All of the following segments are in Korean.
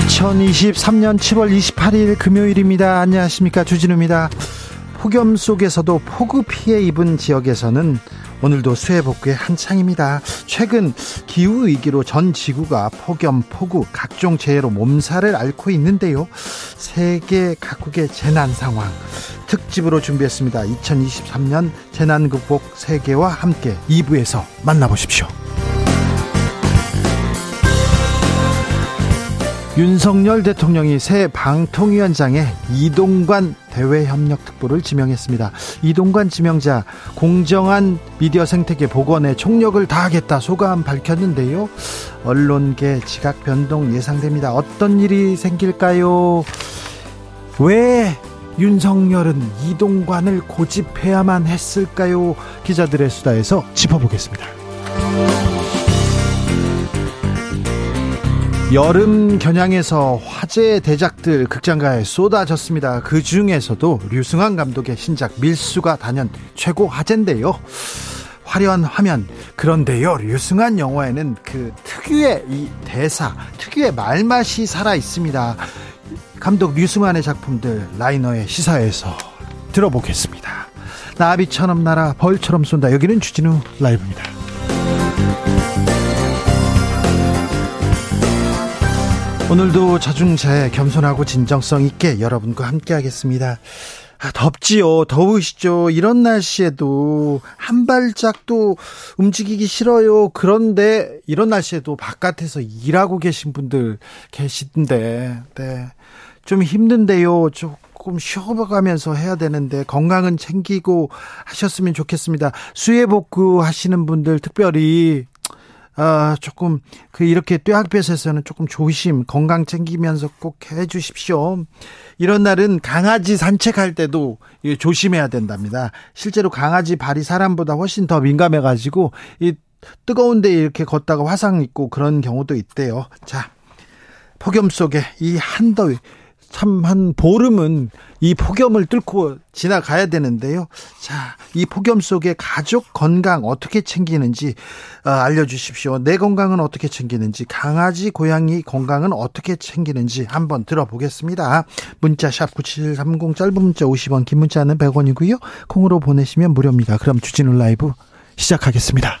2023년 7월 28일 금요일입니다. 안녕하십니까. 주진우입니다. 폭염 속에서도 폭우 피해 입은 지역에서는 오늘도 수해 복구에 한창입니다. 최근 기후 위기로 전 지구가 폭염, 폭우, 각종 재해로 몸살을 앓고 있는데요. 세계 각국의 재난 상황 특집으로 준비했습니다. 2023년 재난 극복 세계와 함께 2부에서 만나보십시오. 윤석열 대통령이 새 방통위원장에 이동관 대외협력특보를 지명했습니다. 이동관 지명자 공정한 미디어 생태계 복원에 총력을 다하겠다 소감 밝혔는데요. 언론계 지각 변동 예상됩니다. 어떤 일이 생길까요? 왜 윤석열은 이동관을 고집해야만 했을까요? 기자들의 수다에서 짚어보겠습니다. 여름 겨냥에서 화제의 대작들 극장가에 쏟아졌습니다. 그 중에서도 류승환 감독의 신작 밀수가 단연 최고 화제인데요. 화려한 화면. 그런데요 류승환 영화에는 그 특유의 이 대사 특유의 말맛이 살아 있습니다. 감독 류승환의 작품들 라이너의 시사에서 들어보겠습니다. 나비처럼 날아 벌처럼 쏜다. 여기는 주진우 라이브입니다 오늘도 자중차에 겸손하고 진정성 있게 여러분과 함께 하겠습니다. 아, 덥지요. 더우시죠. 이런 날씨에도 한 발짝도 움직이기 싫어요. 그런데 이런 날씨에도 바깥에서 일하고 계신 분들 계신데, 네. 좀 힘든데요. 조금 쉬어가면서 해야 되는데 건강은 챙기고 하셨으면 좋겠습니다. 수해 복구 하시는 분들 특별히 아, 조금 그 이렇게 뙤약볕에서는 조금 조심 건강 챙기면서 꼭 해주십시오. 이런 날은 강아지 산책할 때도 조심해야 된답니다. 실제로 강아지 발이 사람보다 훨씬 더 민감해가지고 이 뜨거운데 이렇게 걷다가 화상 입고 그런 경우도 있대요. 자, 폭염 속에 이 한더위 참 한 보름은 이 폭염을 뚫고 지나가야 되는데요. 자, 이 폭염 속에 가족 건강 어떻게 챙기는지 어, 알려주십시오. 내 건강은 어떻게 챙기는지, 강아지, 고양이 건강은 어떻게 챙기는지 한번 들어보겠습니다. 문자 샵 9730 짧은 문자 50원, 긴 문자는 100원이고요. 콩으로 보내시면 무료입니다. 그럼 주진우 라이브 시작하겠습니다.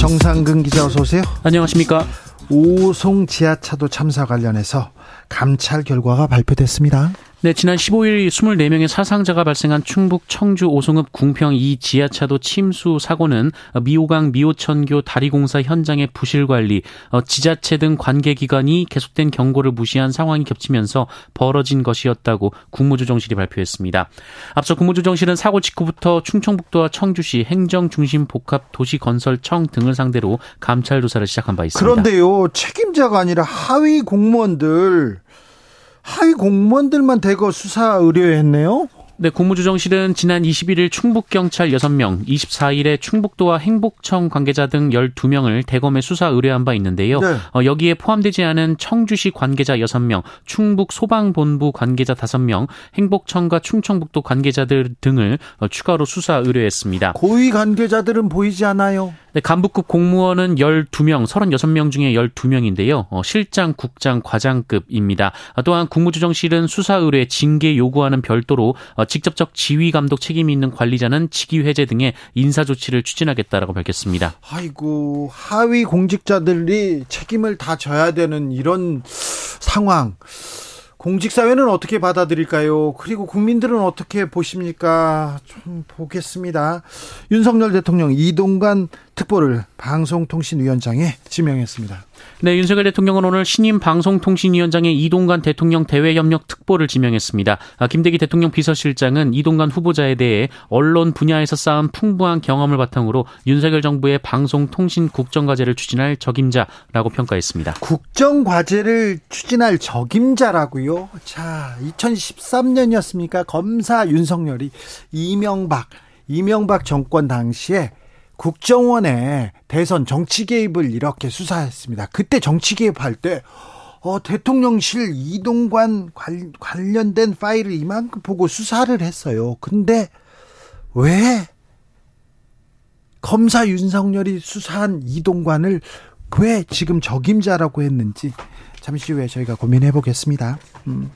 정상근 기자 어서 오세요. 안녕하십니까. 오송 지하차도 참사 관련해서 감찰 결과가 발표됐습니다. 네, 지난 15일 24명의 사상자가 발생한 충북 청주 오송읍 궁평 2 지하차도 침수 사고는 미호강 미호천교 다리공사 현장의 부실 관리, 어, 지자체 등 관계기관이 계속된 경고를 무시한 상황이 겹치면서 벌어진 것이었다고 국무조정실이 발표했습니다. 앞서 국무조정실은 사고 직후부터 충청북도와 청주시 행정중심복합도시건설청 등을 상대로 감찰 조사를 시작한 바 있습니다. 그런데요, 책임자가 아니라 하위 공무원들 하위 공무원들만 대거 수사 의뢰했네요. 네, 국무조정실은 지난 21일 충북경찰 6명, 24일에 충북도와 행복청 관계자 등 12명을 대검에 수사 의뢰한 바 있는데요. 네. 어, 여기에 포함되지 않은 청주시 관계자 6명, 충북 소방본부 관계자 5명, 행복청과 충청북도 관계자들 등을 어, 추가로 수사 의뢰했습니다. 고위 관계자들은 보이지 않아요. 네, 간부급 공무원은 12명, 36명 중에 12명인데요. 어, 실장, 국장, 과장급입니다. 어, 또한 국무조정실은 수사 의뢰, 징계 요구하는 별도로 어, 직접적 지휘 감독 책임이 있는 관리자는 직위 해제 등의 인사 조치를 추진하겠다라고 밝혔습니다. 아이고, 하위 공직자들이 책임을 다 져야 되는 이런 상황. 공직사회는 어떻게 받아들일까요? 그리고 국민들은 어떻게 보십니까? 좀 보겠습니다. 윤석열 대통령 이동관 특보를 방송통신위원장에 지명했습니다. 네, 윤석열 대통령은 오늘 신임 방송통신위원장에 이동관 대통령 대외협력 특보를 지명했습니다. 아, 김대기 대통령 비서실장은 이동관 후보자에 대해 언론 분야에서 쌓은 풍부한 경험을 바탕으로 윤석열 정부의 방송통신 국정과제를 추진할 적임자라고 평가했습니다. 국정과제를 추진할 적임자라고요? 자, 2013년이었습니까? 검사 윤석열이 이명박, 이명박 정권 당시에 국정원의 대선 정치 개입을 이렇게 수사했습니다. 그때 정치 개입할 때 어, 대통령실 이동관 관, 관련된 파일을 이만큼 보고 수사를 했어요. 근데 왜 검사 윤석열이 수사한 이동관을 왜 지금 적임자라고 했는지 잠시 후에 저희가 고민해 보겠습니다. 음.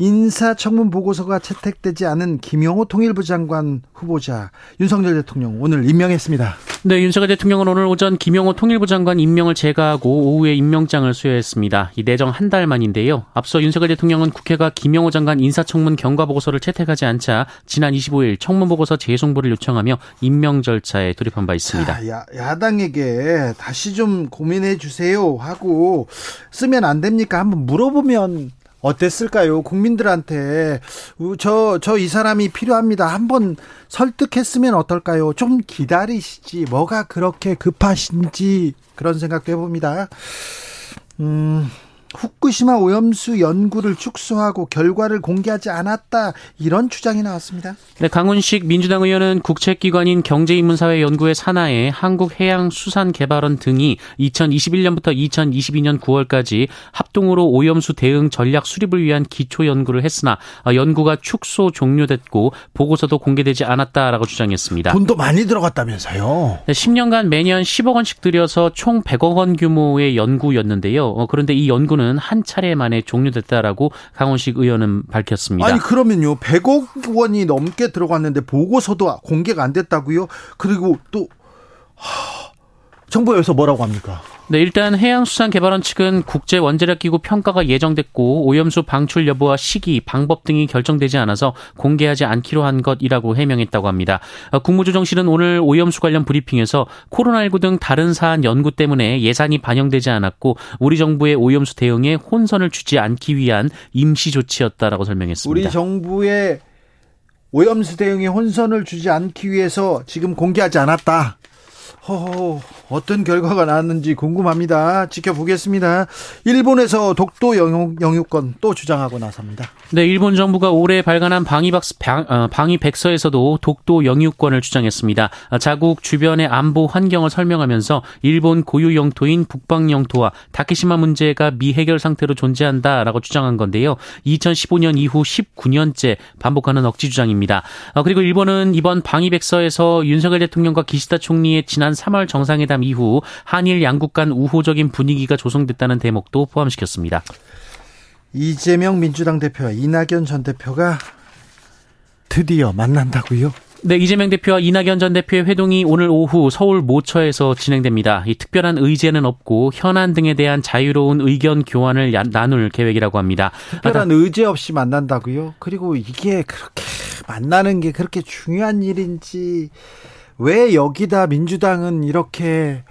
인사청문 보고서가 채택되지 않은 김영호 통일부 장관 후보자 윤석열 대통령 오늘 임명했습니다. 네, 윤석열 대통령은 오늘 오전 김영호 통일부 장관 임명을 제거하고 오후에 임명장을 수여했습니다. 이 내정 한 달 만인데요. 앞서 윤석열 대통령은 국회가 김영호 장관 인사청문 경과 보고서를 채택하지 않자 지난 25일 청문 보고서 재송부를 요청하며 임명 절차에 돌입한 바 있습니다. 자, 야, 야당에게 다시 좀 고민해 주세요 하고 쓰면 안 됩니까? 한번 물어보면 어땠을까요? 국민들한테 저 저 이 사람이 필요합니다. 한번 설득했으면 어떨까요? 좀 기다리시지. 뭐가 그렇게 급하신지 그런 생각도 해봅니다. 음. 후쿠시마 오염수 연구를 축소하고 결과를 공개하지 않았다 이런 주장이 나왔습니다. 네, 강훈식 민주당 의원은 국책기관인 경제인문사회연구회 산하에 한국해양수산개발원 등이 2021년부터 2022년 9월까지 합동으로 오염수 대응 전략 수립을 위한 기초 연구를 했으나 연구가 축소 종료됐고 보고서도 공개되지 않았다라고 주장했습니다. 돈도 많이 들어갔다면서요? 네, 10년간 매년 10억 원씩 들여서 총 100억 원 규모의 연구였는데요. 어, 그런데 이 연구는 연구는 한 차례 만에 종료됐다라고 강원식 의원은 밝혔습니다. 아니 그러면요 100억 원이 넘게 들어갔는데 보고서도 공개가 안 됐다고요? 그리고 또 하, 정부에서 뭐라고 합니까? 네, 일단 해양수산개발원 측은 국제원자력기구 평가가 예정됐고 오염수 방출 여부와 시기, 방법 등이 결정되지 않아서 공개하지 않기로 한 것이라고 해명했다고 합니다. 어, 국무조정실은 오늘 오염수 관련 브리핑에서 코로나19 등 다른 사안 연구 때문에 예산이 반영되지 않았고 우리 정부의 오염수 대응에 혼선을 주지 않기 위한 임시 조치였다라고 설명했습니다. 우리 정부의 오염수 대응에 혼선을 주지 않기 위해서 지금 공개하지 않았다. 허허, 어떤 결과가 나왔는지 궁금합니다. 지켜보겠습니다. 일본에서 독도 영육, 영유권 또 주장하고 나섭니다. 네, 일본 정부가 올해 발간한 방위박, 방, 어, 방위 백서에서도 독도 영유권을 주장했습니다. 자국 주변의 안보 환경을 설명하면서 일본 고유 영토인 북방 영토와 다케시마 문제가 미해결 상태로 존재한다라고 주장한 건데요. 2015년 이후 19년째 반복하는 억지 주장입니다. 어, 그리고 일본은 이번 방위 백서에서 윤석열 대통령과 기시다 총리의 지난 3월 정상회담 이후 한일 양국 간 우호적인 분위기가 조성됐다는 대목도 포함시켰습니다. 이재명 민주당 대표와 이낙연 전 대표가 드디어 만난다고요? 네, 이재명 대표와 이낙연 전 대표의 회동이 오늘 오후 서울 모처에서 진행됩니다. 이 특별한 의제는 없고 현안 등에 대한 자유로운 의견 교환을 나눌 계획이라고 합니다. 특별한 아, 의제 없이 만난다고요? 그리고 이게 그렇게 만나는 게 그렇게 중요한 일인지 왜 여기다 민주당은 이렇게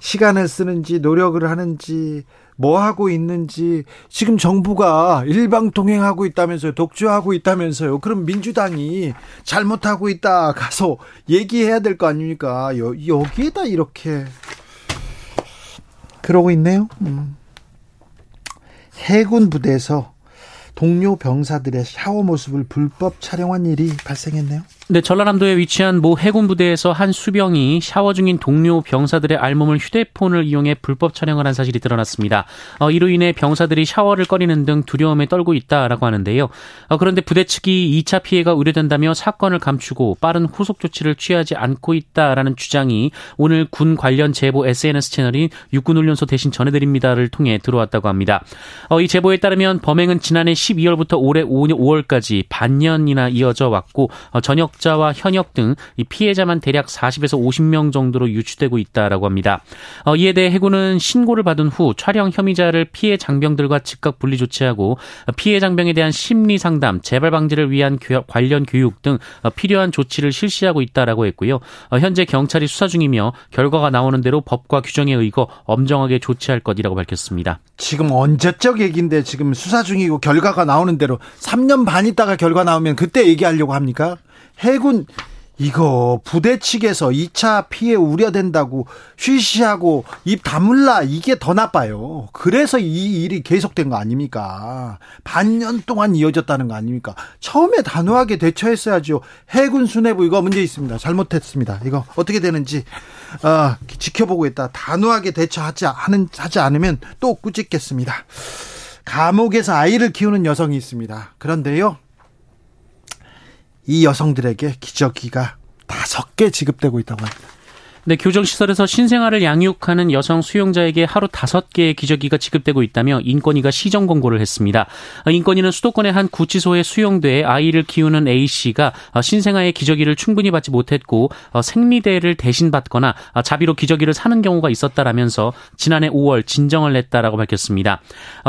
시간을 쓰는지 노력을 하는지 뭐 하고 있는지 지금 정부가 일방 통행하고 있다면서요. 독주하고 있다면서요. 그럼 민주당이 잘못하고 있다 가서 얘기해야 될 거 아닙니까? 여, 여기에다 이렇게 그러고 있네요. 음. 해군 부대에서 동료 병사들의 샤워 모습을 불법 촬영한 일이 발생했네요 네, 전라남도에 위치한 모 해군 부대에서 한 수병이 샤워 중인 동료 병사들의 알몸을 휴대폰을 이용해 불법 촬영을 한 사실이 드러났습니다. 어, 이로 인해 병사들이 샤워를 꺼리는 등 두려움에 떨고 있다라고 하는데요. 어, 그런데 부대 측이 2차 피해가 우려된다며 사건을 감추고 빠른 후속 조치를 취하지 않고 있다라는 주장이 오늘 군 관련 제보 SNS 채널인 육군훈련소 대신 전해드립니다를 통해 들어왔다고 합니다. 어, 이 제보에 따르면 범행은 지난해 12월부터 올해 5월까지 반년이나 이어져 왔고 어, 전 역자와 현역 등 피해자만 대략 40에서 50명 정도로 유추되고 있다라고 합니다. 어, 이에 대해 해군은 신고를 받은 후 촬영 혐의자를 피해 장병들과 즉각 분리 조치하고 피해 장병에 대한 심리 상담, 재발 방지를 위한 관련 교육 등 필요한 조치를 실시하고 있다라고 했고요. 현재 경찰이 수사 중이며 결과가 나오는 대로 법과 규정에 의거 엄정하게 조치할 것이라고 밝혔습니다. 지금 언제적 얘기인데 지금 수사 중이고 결과가 나오는 대로 3년 반 있다가 결과 나오면 그때 얘기하려고 합니까? 해군 이거 부대 측에서 2차 피해 우려된다고 쉬쉬하고 입 다물라 이게 더 나빠요. 그래서 이 일이 계속된 거 아닙니까? 반년 동안 이어졌다는 거 아닙니까? 처음에 단호하게 대처했어야죠. 해군 수뇌부 이거 문제 있습니다. 잘못했습니다. 이거 어떻게 되는지 어, 지켜보고 있다. 단호하게 대처하지 하는 하지 않으면 또 꾸짖겠습니다. 감옥에서 아이를 키우는 여성이 있습니다. 그런데요. 이 여성들에게 기저귀가 다섯 개 지급되고 있다고 합니다. 네, 교정시설에서 신생아를 양육하는 여성 수용자에게 하루 다섯 개의 기저귀가 지급되고 있다며 인권위가 시정 권고를 했습니다. 인권위는 수도권의 한 구치소에 수용돼 아이를 키우는 A씨가 신생아의 기저귀를 충분히 받지 못했고 생리대를 대신 받거나 자비로 기저귀를 사는 경우가 있었다라면서 지난해 5월 진정을 냈다라고 밝혔습니다.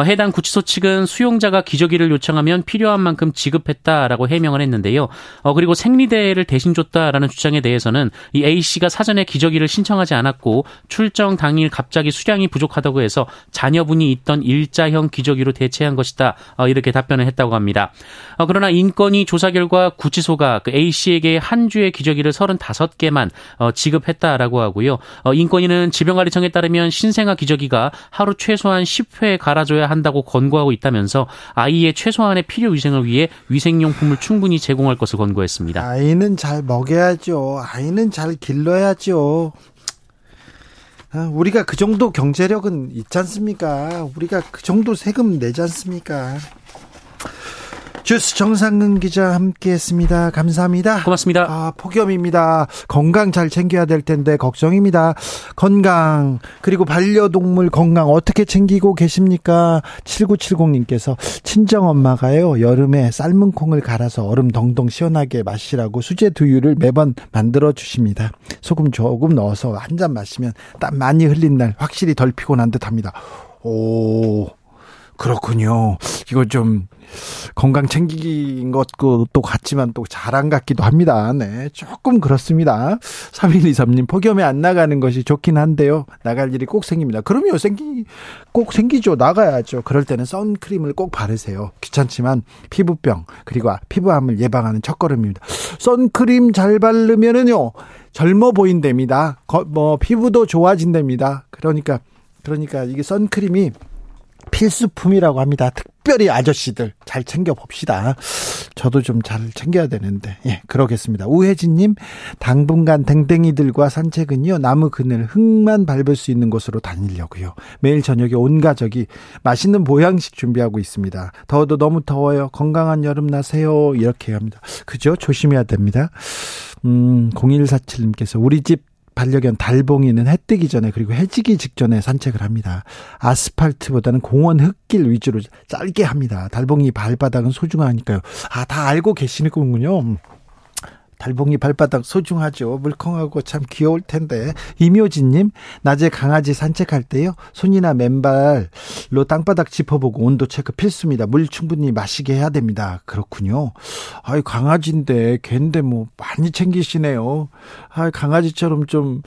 해당 구치소 측은 수용자가 기저귀를 요청하면 필요한 만큼 지급했다라고 해명을 했는데요. 그리고 생리대를 대신 줬다라는 주장에 대해서는 이 A씨가 사전에 기저귀 기저귀를 신청하지 않았고 출정 당일 갑자기 수량이 부족하다고 해서 자녀분이 있던 일자형 기저귀로 대체한 것이다. 어, 이렇게 답변을 했다고 합니다. 어, 그러나 인권위 조사 결과 구치소가 그 A 씨에게 한 주의 기저귀를 35개만 어, 지급했다라고 하고요. 인권위는 질병관리청에 따르면 신생아 기저귀가 하루 최소한 10회 갈아줘야 한다고 권고하고 있다면서 아이의 최소한의 필요 위생을 위해 위생용품을 충분히 제공할 것을 권고했습니다. 아이는 잘 먹여야죠. 아이는 잘 길러야죠. 아, 우리가 그 정도 경제력은 있지 않습니까? 우리가 그 정도 세금 내지 않습니까? 주스 정상근 기자 함께했습니다. 감사합니다. 고맙습니다. 아, 폭염입니다. 건강 잘 챙겨야 될 텐데 걱정입니다. 건강 그리고 반려동물 건강 어떻게 챙기고 계십니까? 7970님께서 친정 엄마가요 여름에 삶은 콩을 갈아서 얼음 덩덩 시원하게 마시라고 수제 두유를 매번 만들어 주십니다. 소금 조금 넣어서 한 잔 마시면 땀 많이 흘린 날 확실히 덜 피곤한 듯합니다. 오. 그렇군요. 이거 좀 건강 챙기긴 것도 또 같지만 또 자랑 같기도 합니다. 네. 조금 그렇습니다. 3123님, 폭염에 안 나가는 것이 좋긴 한데요. 나갈 일이 꼭 생깁니다. 그럼요, 생기, 꼭 생기죠. 나가야죠. 그럴 때는 선크림을 꼭 바르세요. 귀찮지만 피부병, 그리고 피부암을 예방하는 첫걸음입니다. 선크림 잘 바르면은요, 젊어 보인답니다. 뭐, 피부도 좋아진답니다. 그러니까, 그러니까 이게 선크림이 필수품이라고 합니다. 특별히 아저씨들 잘 챙겨 봅시다. 저도 좀 잘 챙겨야 되는데. 예, 그러겠습니다. 우혜진 님, 당분간 댕댕이들과 산책은요, 나무 그늘 흙만 밟을 수 있는 곳으로 다니려고요. 매일 저녁에 온 가족이 맛있는 보양식 준비하고 있습니다. 더워도 너무 더워요. 건강한 여름 나세요. 이렇게 합니다. 그죠? 조심해야 됩니다. 음, 0147님께서 우리 집 반려견 달봉이는 해 뜨기 전에 그리고 해지기 직전에 산책을 합니다. 아스팔트보다는 공원 흙길 위주로 짧게 합니다. 달봉이 발바닥은 소중하니까요. 아, 다 알고 계시는군요. 달봉이 발바닥 소중하죠. 물컹하고 참 귀여울 텐데. 이묘진님, 낮에 강아지 산책할 때요. 손이나 맨발로 땅바닥 짚어보고 온도 체크 필수입니다. 물 충분히 마시게 해야 됩니다. 그렇군요. 아이, 강아지인데, 걘데 뭐, 많이 챙기시네요. 아, 강아지처럼 좀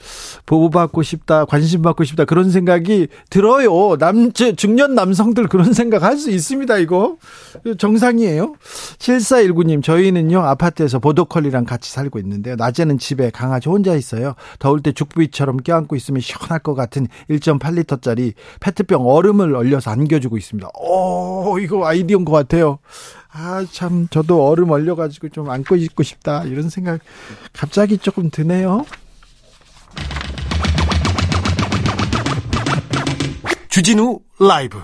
보호받고 싶다, 관심 받고 싶다, 그런 생각이 들어요. 남, 중년 남성들 그런 생각 할 수 있습니다, 이거. 정상이에요. 7419님, 저희는요, 아파트에서 보도컬리랑 같이 살고 있는데요. 낮에는 집에 강아지 혼자 있어요. 더울 때 죽부위처럼 껴안고 있으면 시원할 것 같은 1.8리터짜리 페트병 얼음을 얼려서 안겨주고 있습니다. 오, 이거 아이디어인 것 같아요. 아, 참, 저도 얼음 얼려가지고 좀 안고 있고 싶다. 이런 생각 갑자기 조금 드네요. 주진우 라이브.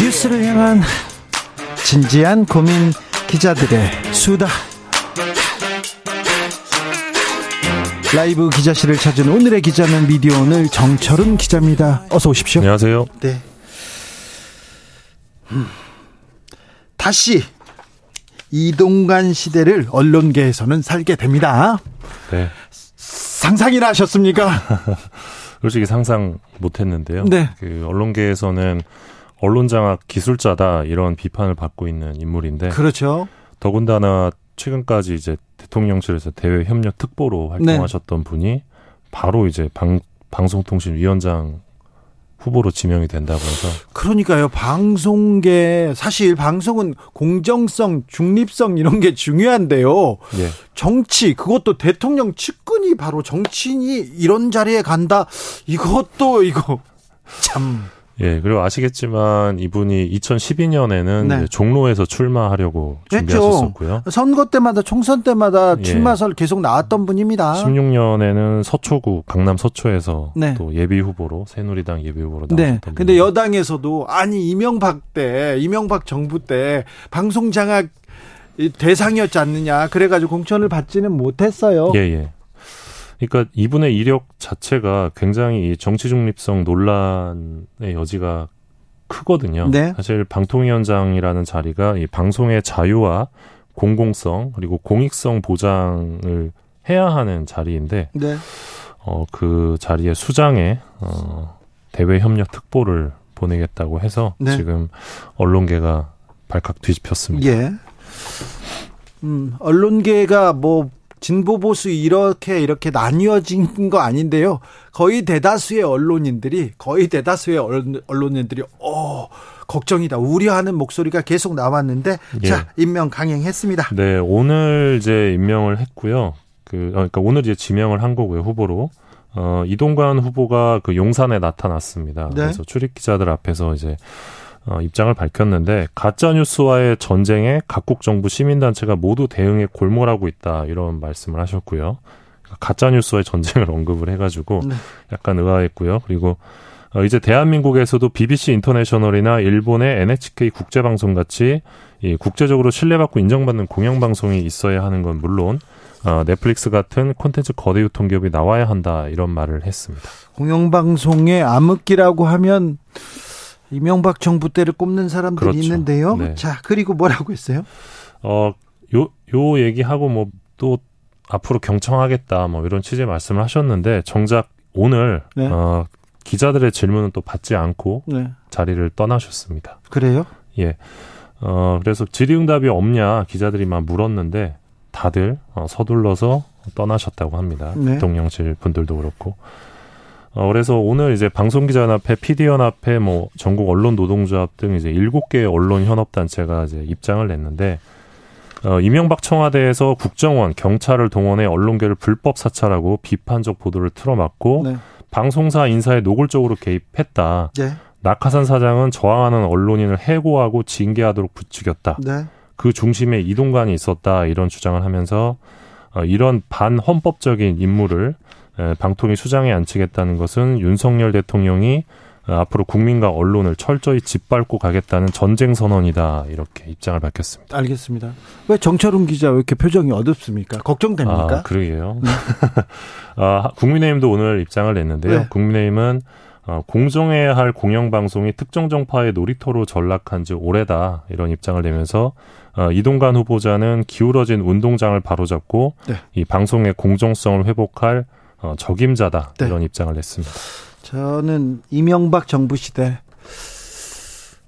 뉴스를 향한 진지한 고민 기자들의 수다. 라이브 기자실을 찾은 오늘의 기자는 미디어 오늘 정철은 기자입니다. 어서 오십시오. 안녕하세요. 네. 음, 다시 이동관 시대를 언론계에서는 살게 됩니다. 네. 상상이나 하셨습니까? 솔직히 상상 못했는데요. 네. 그 언론계에서는 언론장악 기술자다 이런 비판을 받고 있는 인물인데 그렇죠. 더군다나 최근까지 이제 대통령실에서 대외 협력 특보로 활동하셨던 네. 분이 바로 이제 방, 방송통신위원장 후보로 지명이 된다고 해서. 그러니까요. 방송계 사실 방송은 공정성 중립성 이런 게 중요한데요. 예. 정치 그것도 대통령 측근이 바로 정치인이 이런 자리에 간다? 이것도 이거 참 예, 그리고 아시겠지만 이분이 2012년에는 네. 종로에서 출마하려고 준비하셨었고요. 선거 때마다 총선 때마다 예. 출마설 예. 계속 나왔던 분입니다. 16년에는 서초구 강남 서초에서 네. 또 예비 후보로 새누리당 예비 후보로 네. 나왔던 네. 근데 여당에서도 아니 이명박 때 이명박 정부 때 방송 장악 대상이었지 않느냐. 그래가지고 공천을 받지는 못했어요. 예, 예. 그러니까 이분의 이력 자체가 굉장히 정치 중립성 논란의 여지가 크거든요. 네. 사실 방통위원장이라는 자리가 이 방송의 자유와 공공성 그리고 공익성 보장을 해야 하는 자리인데 네. 어, 그 자리에 수장에 어, 대외 협력 특보를 보내겠다고 해서 네. 지금 언론계가 발칵 뒤집혔습니다. 예. 음, 언론계가 뭐 진보 보수 이렇게 이렇게 나뉘어진 거 아닌데요. 거의 대다수의 언론인들이 거의 대다수의 언론인들이 어 걱정이다 우려하는 목소리가 계속 나왔는데 예. 자 임명 강행했습니다. 네 오늘 이제 임명을 했고요. 그 어, 그러니까 오늘 이제 지명을 한 거고요 후보로. 어, 이동관 후보가 그 용산에 나타났습니다. 네. 그래서 출입 기자들 앞에서 이제 어, 입장을 밝혔는데 가짜 뉴스와의 전쟁에 각국 정부 시민단체가 모두 대응에 골몰하고 있다 이런 말씀을 하셨고요. 가짜 뉴스와의 전쟁을 언급을 해가지고 네. 약간 의아했고요. 그리고 어, 이제 대한민국에서도 BBC 인터내셔널이나 일본의 NHK 국제방송 같이 이 국제적으로 신뢰받고 인정받는 공영방송이 있어야 하는 건 물론 어, 넷플릭스 같은 콘텐츠 거대 유통기업이 나와야 한다 이런 말을 했습니다. 공영방송의 암흑기라고 하면 이명박 정부 때를 꼽는 사람들이 그렇죠. 있는데요. 네. 자, 그리고 뭐라고 했어요? 어, 요, 요 얘기하고 뭐 또 앞으로 경청하겠다 뭐 이런 취지의 말씀을 하셨는데 정작 오늘 네. 어, 기자들의 질문은 또 받지 않고 네. 자리를 떠나셨습니다. 그래요? 예. 어, 그래서 질의응답이 없냐 기자들이 막 물었는데 다들 어, 서둘러서 떠나셨다고 합니다. 네. 대통령실 분들도 그렇고. 어, 그래서 오늘 이제 방송기자연합회, PD연합회, 뭐 전국 언론 노동조합 등 이제 일곱 개 언론 현업 단체가 이제 입장을 냈는데 어, 이명박 청와대에서 국정원, 경찰을 동원해 언론계를 불법 사찰하고 비판적 보도를 틀어막고 네. 방송사 인사에 노골적으로 개입했다. 네. 낙하산 사장은 저항하는 언론인을 해고하고 징계하도록 부추겼다. 네. 그 중심에 이동관이 있었다 이런 주장을 하면서 어, 이런 반헌법적인 임무를 방통위 수장에 앉히겠다는 것은 윤석열 대통령이 어, 앞으로 국민과 언론을 철저히 짓밟고 가겠다는 전쟁 선언이다 이렇게 입장을 밝혔습니다. 알겠습니다. 왜 정철웅 기자 왜 이렇게 표정이 어둡습니까? 걱정됩니까? 아, 그러게요. 네. 아, 국민의힘도 오늘 입장을 냈는데요. 네. 국민의힘은 어, 공정해야 할 공영방송이 특정 정파의 놀이터로 전락한 지 오래다 이런 입장을 내면서 어, 이동관 후보자는 기울어진 운동장을 바로잡고 네. 이 방송의 공정성을 회복할 어, 적임자다 네. 이런 입장을 냈습니다. 저는 이명박 정부 시대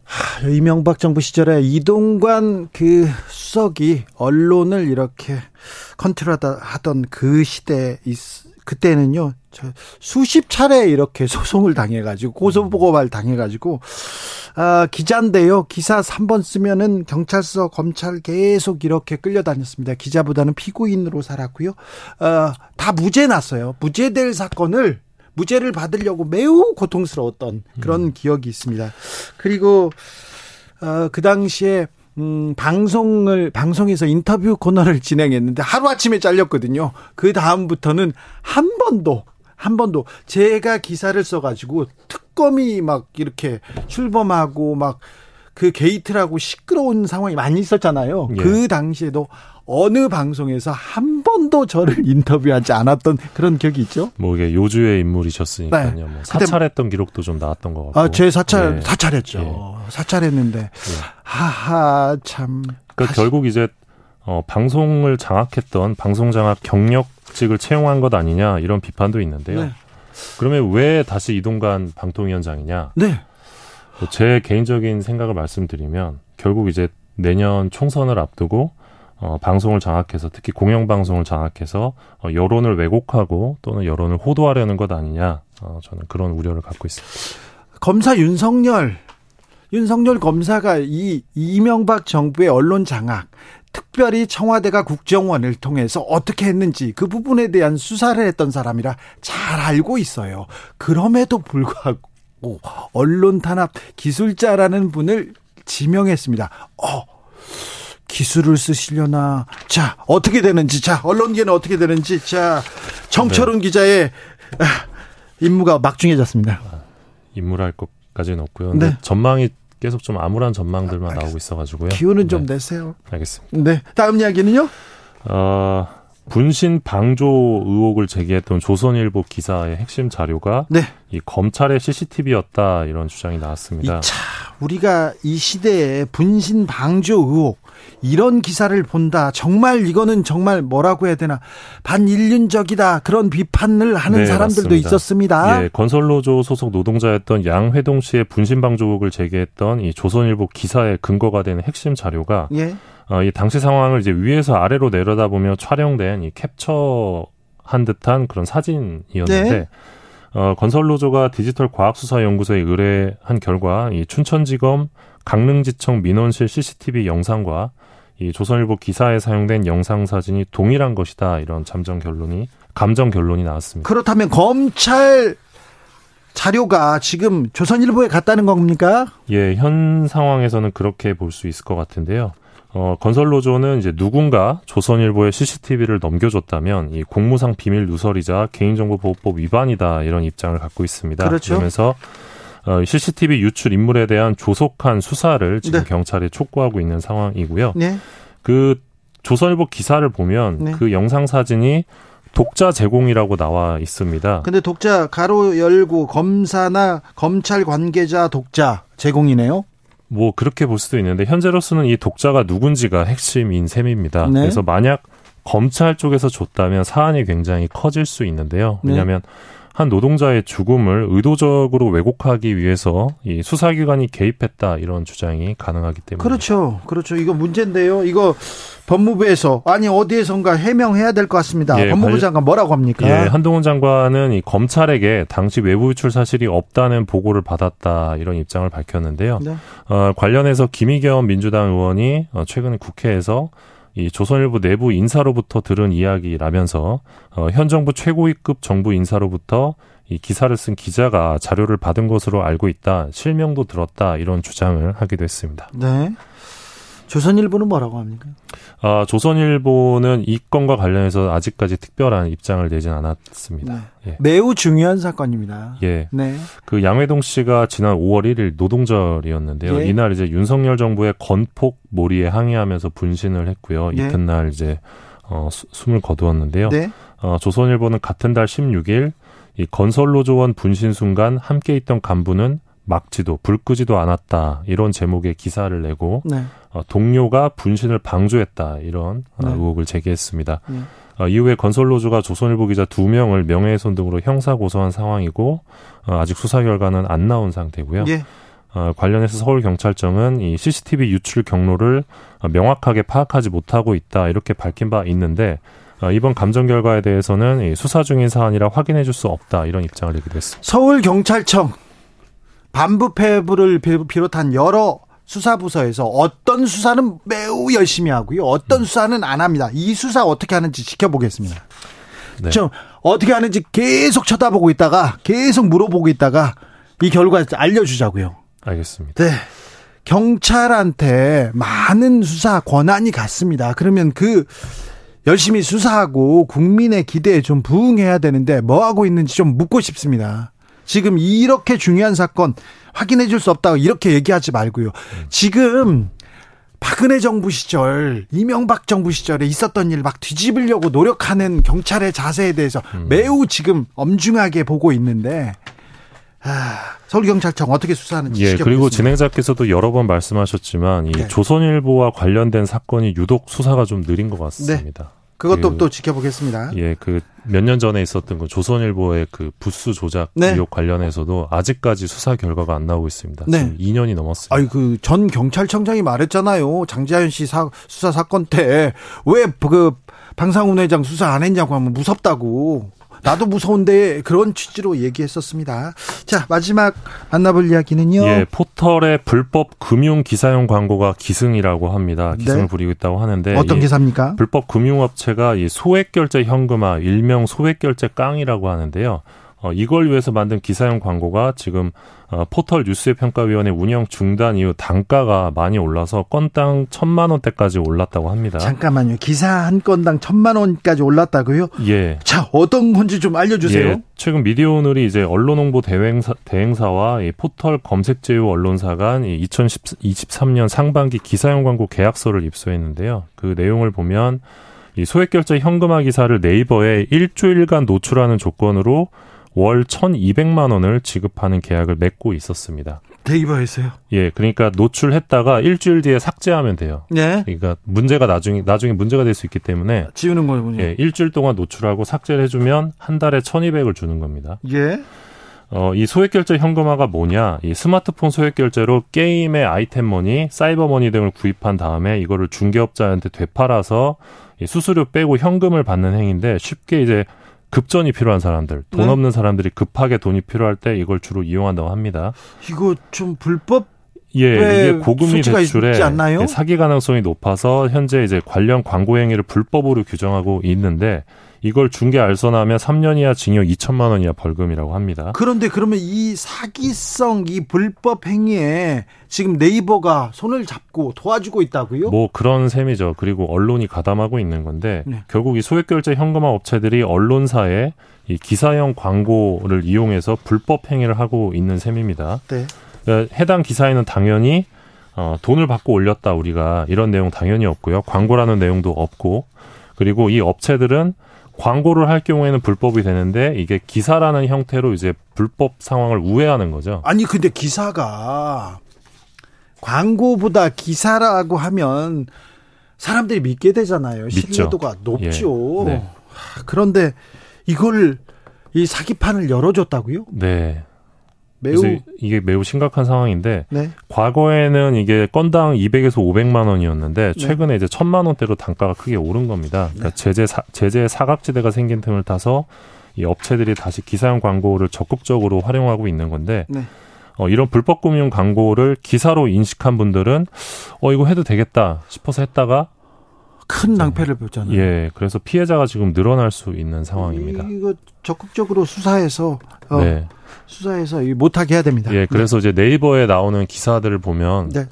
하, 이명박 정부 시절에 이동관 그 수석이 언론을 이렇게 컨트롤하던 그 시대 그때는요 수십 차례 이렇게 소송을 당해가지고 고소고발 당해가지고 아, 기자인데요. 기사 3번 쓰면은 경찰서 검찰 계속 이렇게 끌려다녔습니다. 기자보다는 피고인으로 살았고요. 아, 다 무죄 났어요. 무죄될 사건을 무죄를 받으려고 매우 고통스러웠던 그런 음. 기억이 있습니다. 그리고 어, 그 당시에 음, 방송을, 방송에서 인터뷰 코너를 진행했는데 하루아침에 잘렸거든요. 그 다음부터는 한 번도, 한 번도 제가 기사를 써가지고 특검이 막 이렇게 출범하고 막 그 게이트라고 시끄러운 상황이 많이 있었잖아요. 예. 그 당시에도 어느 방송에서 한 번도 저를 인터뷰하지 않았던 그런 기억이 있죠. 뭐 이게 요주의 인물이셨으니까요. 네. 뭐 사찰했던 기록도 좀 나왔던 것 같고. 아, 제 사찰 예. 사찰했죠. 예. 사찰했는데 예. 하하 참. 그러니까 결국 이제 어, 방송을 장악했던 방송 장악 경력 직을 채용한 것 아니냐 이런 비판도 있는데요. 네. 그러면 왜 다시 이동관 방통위원장이냐? 네. 제 개인적인 생각을 말씀드리면 결국 이제 내년 총선을 앞두고 어, 방송을 장악해서 특히 공영방송을 장악해서 어, 여론을 왜곡하고 또는 여론을 호도하려는 것 아니냐 어, 저는 그런 우려를 갖고 있습니다. 검사 윤석열 윤석열 검사가 이 이명박 정부의 언론 장악 특별히 청와대가 국정원을 통해서 어떻게 했는지 그 부분에 대한 수사를 했던 사람이라 잘 알고 있어요. 그럼에도 불구하고 언론 탄압 기술자라는 분을 지명했습니다. 어, 기술을 쓰시려나. 자, 어떻게 되는지. 자, 언론계는 어떻게 되는지. 자, 정철훈 네. 기자의 아, 임무가 막중해졌습니다. 아, 임무랄 것까지는 없고요. 네. 전망이 계속 좀 암울한 전망들만 아, 나오고 있어가지고요. 기운은 좀 네. 내세요. 알겠습니다. 네. 다음 이야기는요? 어, 분신 방조 의혹을 제기했던 조선일보 기사의 핵심 자료가 네. 이 검찰의 CCTV였다 이런 주장이 나왔습니다. 차, 우리가 이 시대에 분신 방조 의혹 이런 기사를 본다. 정말 이거는 정말 뭐라고 해야 되나 반인륜적이다 그런 비판을 하는 네, 사람들도 맞습니다. 있었습니다. 예, 건설노조 소속 노동자였던 양회동 씨의 분신 방조 의혹을 제기했던 이 조선일보 기사의 근거가 되는 핵심 자료가 예. 어, 이 당시 상황을 이제 위에서 아래로 내려다보며 촬영된 이 캡처한 듯한 그런 사진이었는데 네. 어, 건설노조가 디지털 과학수사연구소에 의뢰한 결과 이 춘천지검 강릉지청 민원실 CCTV 영상과 이 조선일보 기사에 사용된 영상 사진이 동일한 것이다 이런 잠정 결론이 감정 결론이 나왔습니다. 그렇다면 검찰 자료가 지금 조선일보에 갔다는 겁니까? 예, 현 상황에서는 그렇게 볼 수 있을 것 같은데요. 어, 건설노조는 이제 누군가 조선일보에 CCTV를 넘겨줬다면 이 공무상 비밀 누설이자 개인정보보호법 위반이다 이런 입장을 갖고 있습니다. 그렇죠. 그러면서 어, CCTV 유출 인물에 대한 조속한 수사를 지금 네. 경찰에 촉구하고 있는 상황이고요. 네. 그 조선일보 기사를 보면 네. 그 영상 사진이 독자 제공이라고 나와 있습니다. 근데 독자 가로 열고 검사나 검찰 관계자 독자 제공이네요. 뭐 그렇게 볼 수도 있는데 현재로서는 이 독자가 누군지가 핵심인 셈입니다. 네. 그래서 만약 검찰 쪽에서 줬다면 사안이 굉장히 커질 수 있는데요. 네. 왜냐하면 네. 한 노동자의 죽음을 의도적으로 왜곡하기 위해서 이 수사기관이 개입했다 이런 주장이 가능하기 때문에 그렇죠, 그렇죠. 이거 문제인데요. 이거 법무부에서 아니 어디에선가 해명해야 될 것 같습니다. 예, 법무부 장관 뭐라고 합니까? 예, 한동훈 장관은 이 검찰에게 당시 외부 유출 사실이 없다는 보고를 받았다 이런 입장을 밝혔는데요. 네. 어, 관련해서 김희겸 민주당 의원이 어, 최근에 국회에서 이 조선일보 내부 인사로부터 들은 이야기라면서 어, 현 정부 최고위급 정부 인사로부터 이 기사를 쓴 기자가 자료를 받은 것으로 알고 있다. 실명도 들었다. 이런 주장을 하기도 했습니다. 네. 조선일보는 뭐라고 합니까? 아, 조선일보는 이 건과 관련해서 아직까지 특별한 입장을 내진 않았습니다. 네. 예. 매우 중요한 사건입니다. 예. 네. 그 양회동 씨가 지난 5월 1일 노동절이었는데요. 예. 이날 이제 윤석열 정부의 건폭 몰이에 항의하면서 분신을 했고요. 예. 이튿날 이제 어, 수, 숨을 거두었는데요. 네. 어, 조선일보는 같은 달 16일 이 건설노조원 분신 순간 함께 있던 간부는 막지도 불 끄지도 않았다 이런 제목의 기사를 내고 네. 어, 동료가 분신을 방조했다 이런 어, 네. 의혹을 제기했습니다. 네. 어, 이후에 건설노조가 조선일보 기자 두 명을 명예훼손 등으로 형사 고소한 상황이고 어, 아직 수사 결과는 안 나온 상태고요. 예. 어, 관련해서 서울경찰청은 이 CCTV 유출 경로를 명확하게 파악하지 못하고 있다 이렇게 밝힌 바 있는데 어, 이번 감정 결과에 대해서는 수사 중인 사안이라 확인해 줄 수 없다 이런 입장을 내기도 했습니다. 서울 경찰청 반부패부를 비롯한 여러 수사부서에서 어떤 수사는 매우 열심히 하고요. 어떤 음. 수사는 안 합니다. 이 수사 어떻게 하는지 지켜보겠습니다. 네. 좀 어떻게 하는지 계속 쳐다보고 있다가 계속 물어보고 있다가 이 결과 알려주자고요. 알겠습니다. 네. 경찰한테 많은 수사 권한이 갔습니다. 그러면 그 열심히 수사하고 국민의 기대에 좀 부응해야 되는데 뭐 하고 있는지 좀 묻고 싶습니다. 지금 이렇게 중요한 사건 확인해 줄 수 없다고 이렇게 얘기하지 말고요. 지금 박근혜 정부 시절, 이명박 정부 시절에 있었던 일 막 뒤집으려고 노력하는 경찰의 자세에 대해서 음. 매우 지금 엄중하게 보고 있는데 아, 서울경찰청 어떻게 수사하는지 예, 그리고 진행자께서도 여러 번 말씀하셨지만 이 네. 조선일보와 관련된 사건이 유독 수사가 좀 느린 것 같습니다. 네. 그것도 그, 또 지켜보겠습니다. 예, 그 몇 년 전에 있었던 그 조선일보의 그 부수 조작 네. 의혹 관련해서도 아직까지 수사 결과가 안 나오고 있습니다. 네. 2년이 넘었습니다. 아니 그 전 경찰청장이 말했잖아요. 장재현 씨 사, 수사 사건 때 왜 그 방상훈 회장 수사 안 했냐고 하면 무섭다고. 나도 무서운데 그런 취지로 얘기했었습니다. 자, 마지막 만나볼 이야기는요. 예, 포털의 불법 금융 기사용 광고가 기승이라고 합니다. 기승을 네. 부리고 있다고 하는데 어떤 기사입니까? 불법 금융업체가 이 소액 결제 현금화, 일명 소액 결제 깡이라고 하는데요. 어, 이걸 위해서 만든 기사용 광고가 지금 어, 포털 뉴스의 평가위원회 운영 중단 이후 단가가 많이 올라서 건당 천만 원대까지 올랐다고 합니다. 잠깐만요. 기사 한 건당 천만 원까지 올랐다고요? 예. 자, 어떤 건지 좀 알려주세요. 예, 최근 미디어오늘이 이제 언론홍보 대행사, 대행사와 이 포털 검색제휴 언론사 간 2023년 상반기 기사용 광고 계약서를 입수했는데요. 그 내용을 보면 이 소액결제 현금화 기사를 네이버에 일주일간 노출하는 조건으로 월 1,200만 원을 지급하는 계약을 맺고 있었습니다. 네이버에서요? 예, 그러니까 노출했다가 일주일 뒤에 삭제하면 돼요. 네. 그러니까 문제가 나중에 나중에 문제가 될 수 있기 때문에 지우는 거군요. 예, 일주일 동안 노출하고 삭제를 해주면 한 달에 1,200을 주는 겁니다. 예. 어, 이 소액결제 현금화가 뭐냐? 이 스마트폰 소액결제로 게임의 아이템머니, 사이버머니 등을 구입한 다음에 이거를 중개업자한테 되팔아서 수수료 빼고 현금을 받는 행위인데 쉽게 이제 급전이 필요한 사람들, 돈 네. 없는 사람들이 급하게 돈이 필요할 때 이걸 주로 이용한다고 합니다. 이거 좀 불법 예, 이게 고금리 대출에 예, 사기 가능성이 높아서 현재 이제 관련 광고 행위를 불법으로 규정하고 있는데 이걸 중개 알선하면 3년 이하 징역 2천만 원 이하 벌금이라고 합니다. 그런데 그러면 이 사기성 이 불법 행위에 지금 네이버가 손을 잡고 도와주고 있다고요? 뭐 그런 셈이죠. 그리고 언론이 가담하고 있는 건데 네. 결국 이 소액 결제 현금화 업체들이 언론사에 이 기사형 광고를 이용해서 불법 행위를 하고 있는 셈입니다. 네. 그러니까 해당 기사에는 당연히 어, 돈을 받고 올렸다 우리가 이런 내용 당연히 없고요. 광고라는 내용도 없고 그리고 이 업체들은 광고를 할 경우에는 불법이 되는데 이게 기사라는 형태로 이제 불법 상황을 우회하는 거죠. 아니 근데 기사가 광고보다 기사라고 하면 사람들이 믿게 되잖아요. 신뢰도가 믿죠. 높죠. 예. 네. 그런데 이걸 이 사기판을 열어줬다고요? 네. 매우 이게 매우 심각한 상황인데 네. 과거에는 이게 건당 200에서 500만 원이었는데 네. 최근에 네. 이제 1000만 원대로 단가가 크게 오른 겁니다. 그러니까 네. 제재 사, 제재 사각지대가 생긴 틈을 타서 이 업체들이 다시 기사용 광고를 적극적으로 활용하고 있는 건데 네. 어, 이런 불법 금융 광고를 기사로 인식한 분들은 어 이거 해도 되겠다 싶어서 했다가 큰 낭패를 보잖아요. 예, 그래서 피해자가 지금 늘어날 수 있는 상황입니다. 이거 적극적으로 수사해서 어, 네. 수사해서 못하게 해야 됩니다. 예, 그래서 네. 이제 네이버에 나오는 기사들을 보면 네.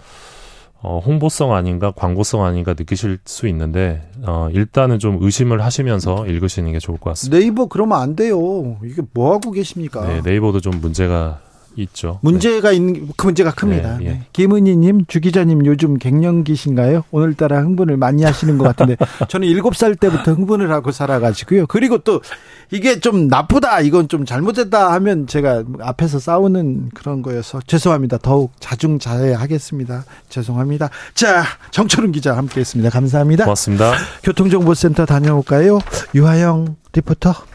어, 홍보성 아닌가 광고성 아닌가 느끼실 수 있는데 어, 일단은 좀 의심을 하시면서 읽으시는 게 좋을 것 같습니다. 네이버 그러면 안 돼요. 이게 뭐 하고 계십니까? 네, 네이버도 좀 문제가 있죠. 문제가 네. 있는 그 문제가 큽니다. 네, 예. 네. 김은희님, 주 기자님 요즘 갱년기신가요? 오늘따라 흥분을 많이 하시는 것 같은데 저는 일곱 살 때부터 흥분을 하고 살아가지고요. 그리고 또 이게 좀 나쁘다, 이건 좀 잘못됐다 하면 제가 앞에서 싸우는 그런 거여서 죄송합니다. 더욱 자중자애하겠습니다. 죄송합니다. 자, 정철은 기자 함께했습니다. 감사합니다. 고맙습니다. 교통정보센터 다녀올까요? 유하영 리포터.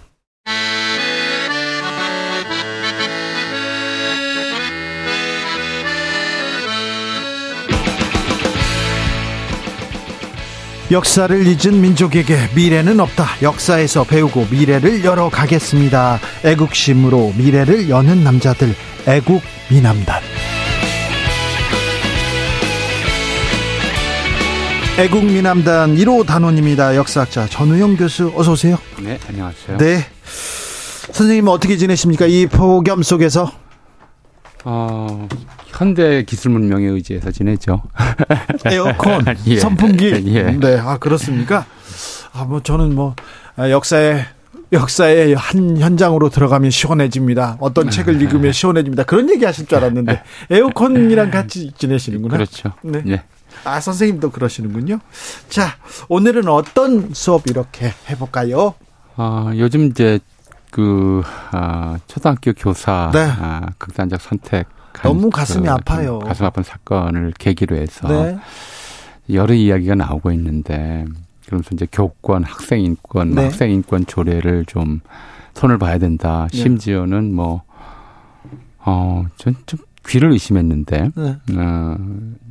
역사를 잊은 민족에게 미래는 없다. 역사에서 배우고 미래를 열어가겠습니다. 애국심으로 미래를 여는 남자들, 애국 미남단. 애국 미남단 1호 단원입니다. 역사학자 전우영 교수 어서 오세요. 네, 안녕하세요. 네. 선생님 어떻게 지내십니까? 이 폭염 속에서? 어, 현대 기술 문명에 의지해서 지내죠. 에어컨, 예. 선풍기. 예. 네, 아 그렇습니까? 아 뭐 저는 뭐 아, 역사에 역사의 한 현장으로 들어가면 시원해집니다. 어떤 책을 읽으면 시원해집니다. 그런 얘기 하실 줄 알았는데 에어컨이랑 같이 지내시는구나. 그렇죠. 네. 예. 아 선생님도 그러시는군요. 자 오늘은 어떤 수업 이렇게 해볼까요? 아 요즘 이제 그 아, 초등학교 교사 네. 아, 극단적 선택 너무 가슴이 그, 아파요. 가슴 아픈 사건을 계기로 해서 네. 여러 이야기가 나오고 있는데 그러면서 이제 교권, 학생 인권, 네. 학생 인권 조례를 좀 손을 봐야 된다. 네. 심지어는 뭐 어, 전 좀 귀를 의심했는데 네. 어,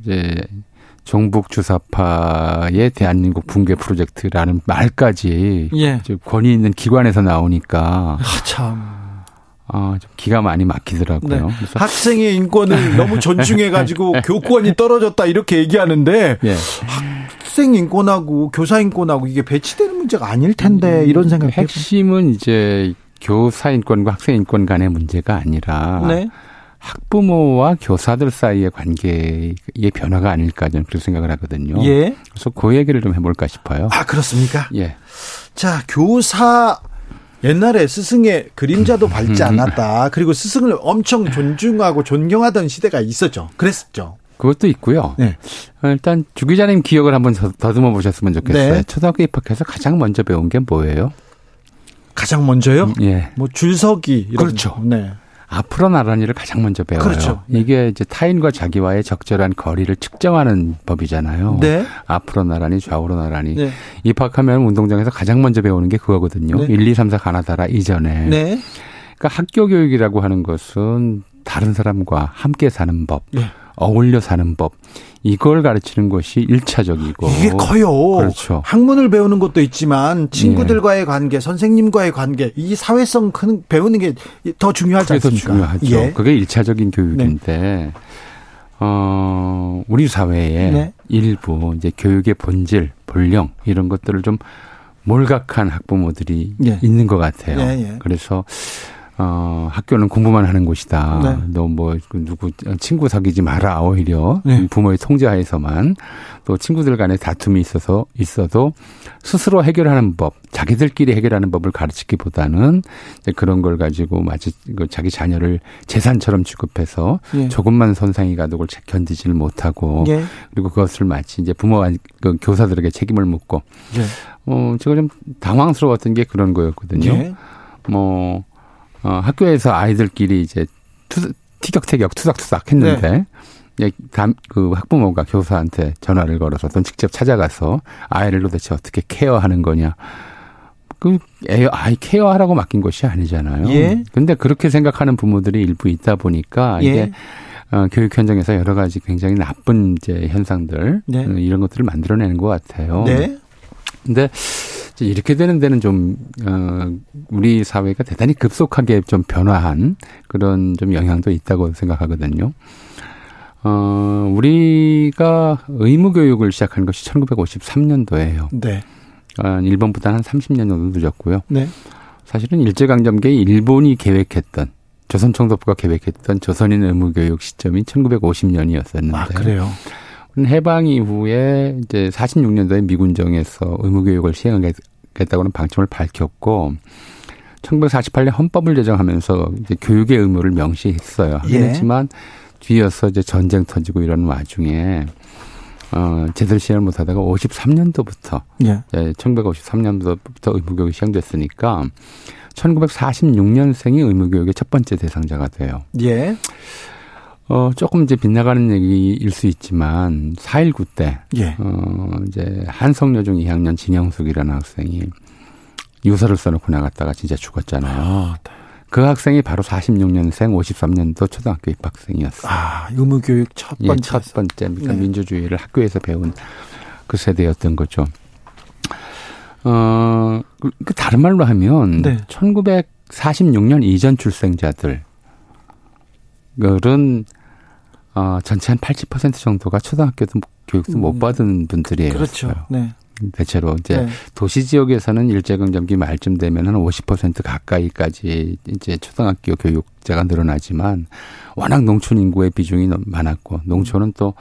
이제 종북 주사파의 대한민국 붕괴 프로젝트라는 말까지 예. 권위 있는 기관에서 나오니까 아, 참. 아, 좀 기가 많이 막히더라고요. 네. 학생의 인권을 너무 존중해가지고 교권이 떨어졌다 이렇게 얘기하는데 예. 학생 인권하고 교사 인권하고 이게 배치되는 문제가 아닐 텐데 음, 이런 생각. 핵심은 이제 교사 인권과 학생 인권 간의 문제가 아니라 네. 학부모와 교사들 사이의 관계의 변화가 아닐까 저는 그렇게 생각을 하거든요. 예. 그래서 그 얘기를 좀 해볼까 싶어요. 아 그렇습니까? 예. 자 교사 옛날에 스승의 그림자도 밟지 않았다. 그리고 스승을 엄청 존중하고 존경하던 시대가 있었죠. 그랬었죠. 그것도 있고요. 네. 일단 주 기자님 기억을 한번 더듬어 보셨으면 좋겠어요. 네. 초등학교 입학해서 가장 먼저 배운 게 뭐예요? 가장 먼저요? 음, 예. 뭐 줄서기 이런 그렇죠. 네. 앞으로 나란히를 가장 먼저 배워요. 그렇죠. 이게 이제 타인과 자기와의 적절한 거리를 측정하는 법이잖아요. 네. 앞으로 나란히 좌우로 나란히. 네. 입학하면 운동장에서 가장 먼저 배우는 게 그거거든요. 네. 1, 2, 3, 4 가나다라 이전에. 네. 그러니까 학교 교육이라고 하는 것은 다른 사람과 함께 사는 법, 네. 어울려 사는 법, 이걸 가르치는 것이 일차적이고 이게 커요. 그렇죠. 학문을 배우는 것도 있지만 친구들과의 예. 관계, 선생님과의 관계, 이 사회성 큰 배우는 게 더 중요하지 않습니까? 중요하죠. 예. 그게 일차적인 교육인데 네. 어, 우리 사회에 네. 일부 이제 교육의 본질, 본령 이런 것들을 좀 몰각한 학부모들이 예. 있는 것 같아요. 예, 예. 그래서 어, 학교는 공부만 하는 곳이다. 네. 너뭐 그 누구 친구 사귀지 마라 오히려 네. 부모의 통제하에서만 또 친구들 간에 다툼이 있어서 있어도 스스로 해결하는 법, 자기들끼리 해결하는 법을 가르치기보다는 이제 그런 걸 가지고 마치 그 자기 자녀를 재산처럼 취급해서 네. 조금만 손상이 가도 그걸 견디지를 못하고 네. 그리고 그것을 마치 이제 부모와 그 교사들에게 책임을 묻고 네. 어 제가 좀 당황스러웠던 게 그런 거였거든요. 네. 뭐 어, 학교에서 아이들끼리 이제 투, 티격태격 투닥투닥 했는데 네. 그 학부모가 교사한테 전화를 걸어서 또 직접 찾아가서 아이를 도대체 어떻게 케어하는 거냐. 그 애, 아이 케어하라고 맡긴 것이 아니잖아요. 예. 근데 그렇게 생각하는 부모들이 일부 있다 보니까 예. 이게 어, 교육 현장에서 여러 가지 굉장히 나쁜 이제 현상들 네. 어, 이런 것들을 만들어내는 것 같아요. 네. 근데 이렇게 되는 데는 좀, 어, 우리 사회가 대단히 급속하게 좀 변화한 그런 좀 영향도 있다고 생각하거든요. 어, 우리가 의무교육을 시작한 것이 1953년도예요. 네. 어, 일본보다 한 30년 정도 늦었고요. 네. 사실은 일제강점기에 일본이 계획했던 조선 총독부가 계획했던 조선인 의무교육 시점이 1950년이었었는데. 아, 그래요? 해방 이후에 이제 46년도에 미군정에서 의무교육을 시행하 겠다고는 방침을 밝혔고 1948년 헌법을 제정하면서 이제 교육의 의무를 명시했어요. 예. 했지만 뒤이어서 이제 전쟁 터지고 이런 와중에 어, 제대로 시행을 못하다가 53년도부터 예. 예, 1953년도부터 의무교육이 시행됐으니까 1946년생이 의무교육의 첫 번째 대상자가 돼요. 예. 어, 조금 이제 빗나가는 얘기일 수 있지만, 4.19 때, 예. 어, 이제 한성여중 2학년 진영숙이라는 학생이 유서를 써놓고 나갔다가 진짜 죽었잖아요. 아, 네. 그 학생이 바로 46년생 53년도 초등학교 입학생이었어요. 아, 의무교육 첫 번째. 예, 첫 번째. 그러니까 네. 민주주의를 학교에서 배운 그 세대였던 거죠. 어, 그, 그 다른 말로 하면 네. 1946년 이전 출생자들 은 어, 전체 한 80% 정도가 초등학교도 교육도 음. 못 받은 분들이에요. 그렇죠. 네. 대체로 이제 네. 도시 지역에서는 일제강점기 말쯤 되면 한50% 가까이까지 이제 초등학교 교육자가 늘어나지만 워낙 농촌 인구의 비중이 많았고 농촌은 또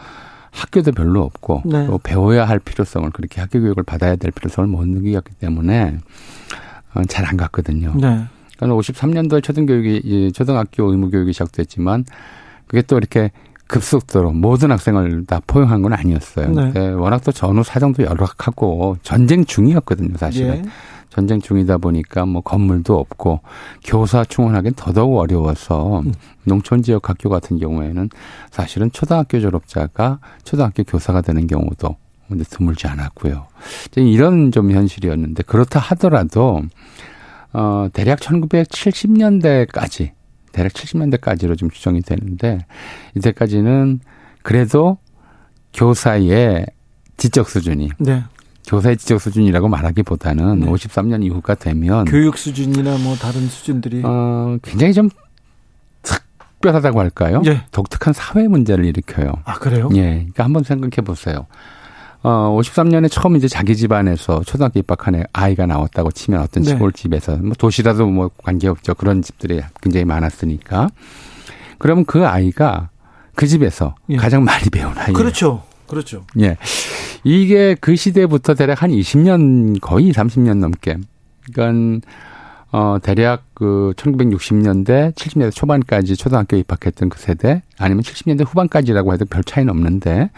학교도 별로 없고 네. 또 배워야 할 필요성을 그렇게 학교 교육을 받아야 될 필요성을 못 느끼었기 때문에 어, 잘안 갔거든요. 네. 그러니까 53년도에 초등교육이 초등학교 의무 교육이 시작됐지만 그게 또 이렇게 급속도로 모든 학생을 다 포용한 건 아니었어요. 네. 워낙 또 전후 사정도 열악하고 전쟁 중이었거든요, 사실은. 예. 전쟁 중이다 보니까 뭐 건물도 없고 교사 충원하기는 더더욱 어려워서 음. 농촌 지역 학교 같은 경우에는 사실은 초등학교 졸업자가 초등학교 교사가 되는 경우도 근데 드물지 않았고요. 이런 좀 현실이었는데 그렇다 하더라도 어 대략 1970년대까지 대략 70년대까지로 좀 추정이 되는데 이때까지는 그래도 교사의 지적 수준이 네. 교사의 지적 수준이라고 말하기보다는 네. 53년 이후가 되면 교육 수준이나 뭐 다른 수준들이 어 굉장히 좀 특별하다고 할까요? 예. 독특한 사회 문제를 일으켜요. 아 그래요? 예. 그러니까 한번 생각해 보세요. 어, 53년에 처음 이제 자기 집안에서 초등학교 입학한 아이가 나왔다고 치면 어떤 네. 시골집에서 뭐 도시라도 뭐 관계없죠. 그런 집들이 굉장히 많았으니까. 그러면 그 아이가 그 집에서 예. 가장 많이 배운 아이. 그렇죠. 그렇죠. 예. 이게 그 시대부터 대략 한 20년 거의 30년 넘게. 그러니까 어 대략 그 1960년대, 70년대 초반까지 초등학교 입학했던 그 세대 아니면 70년대 후반까지라고 해도 별 차이는 없는데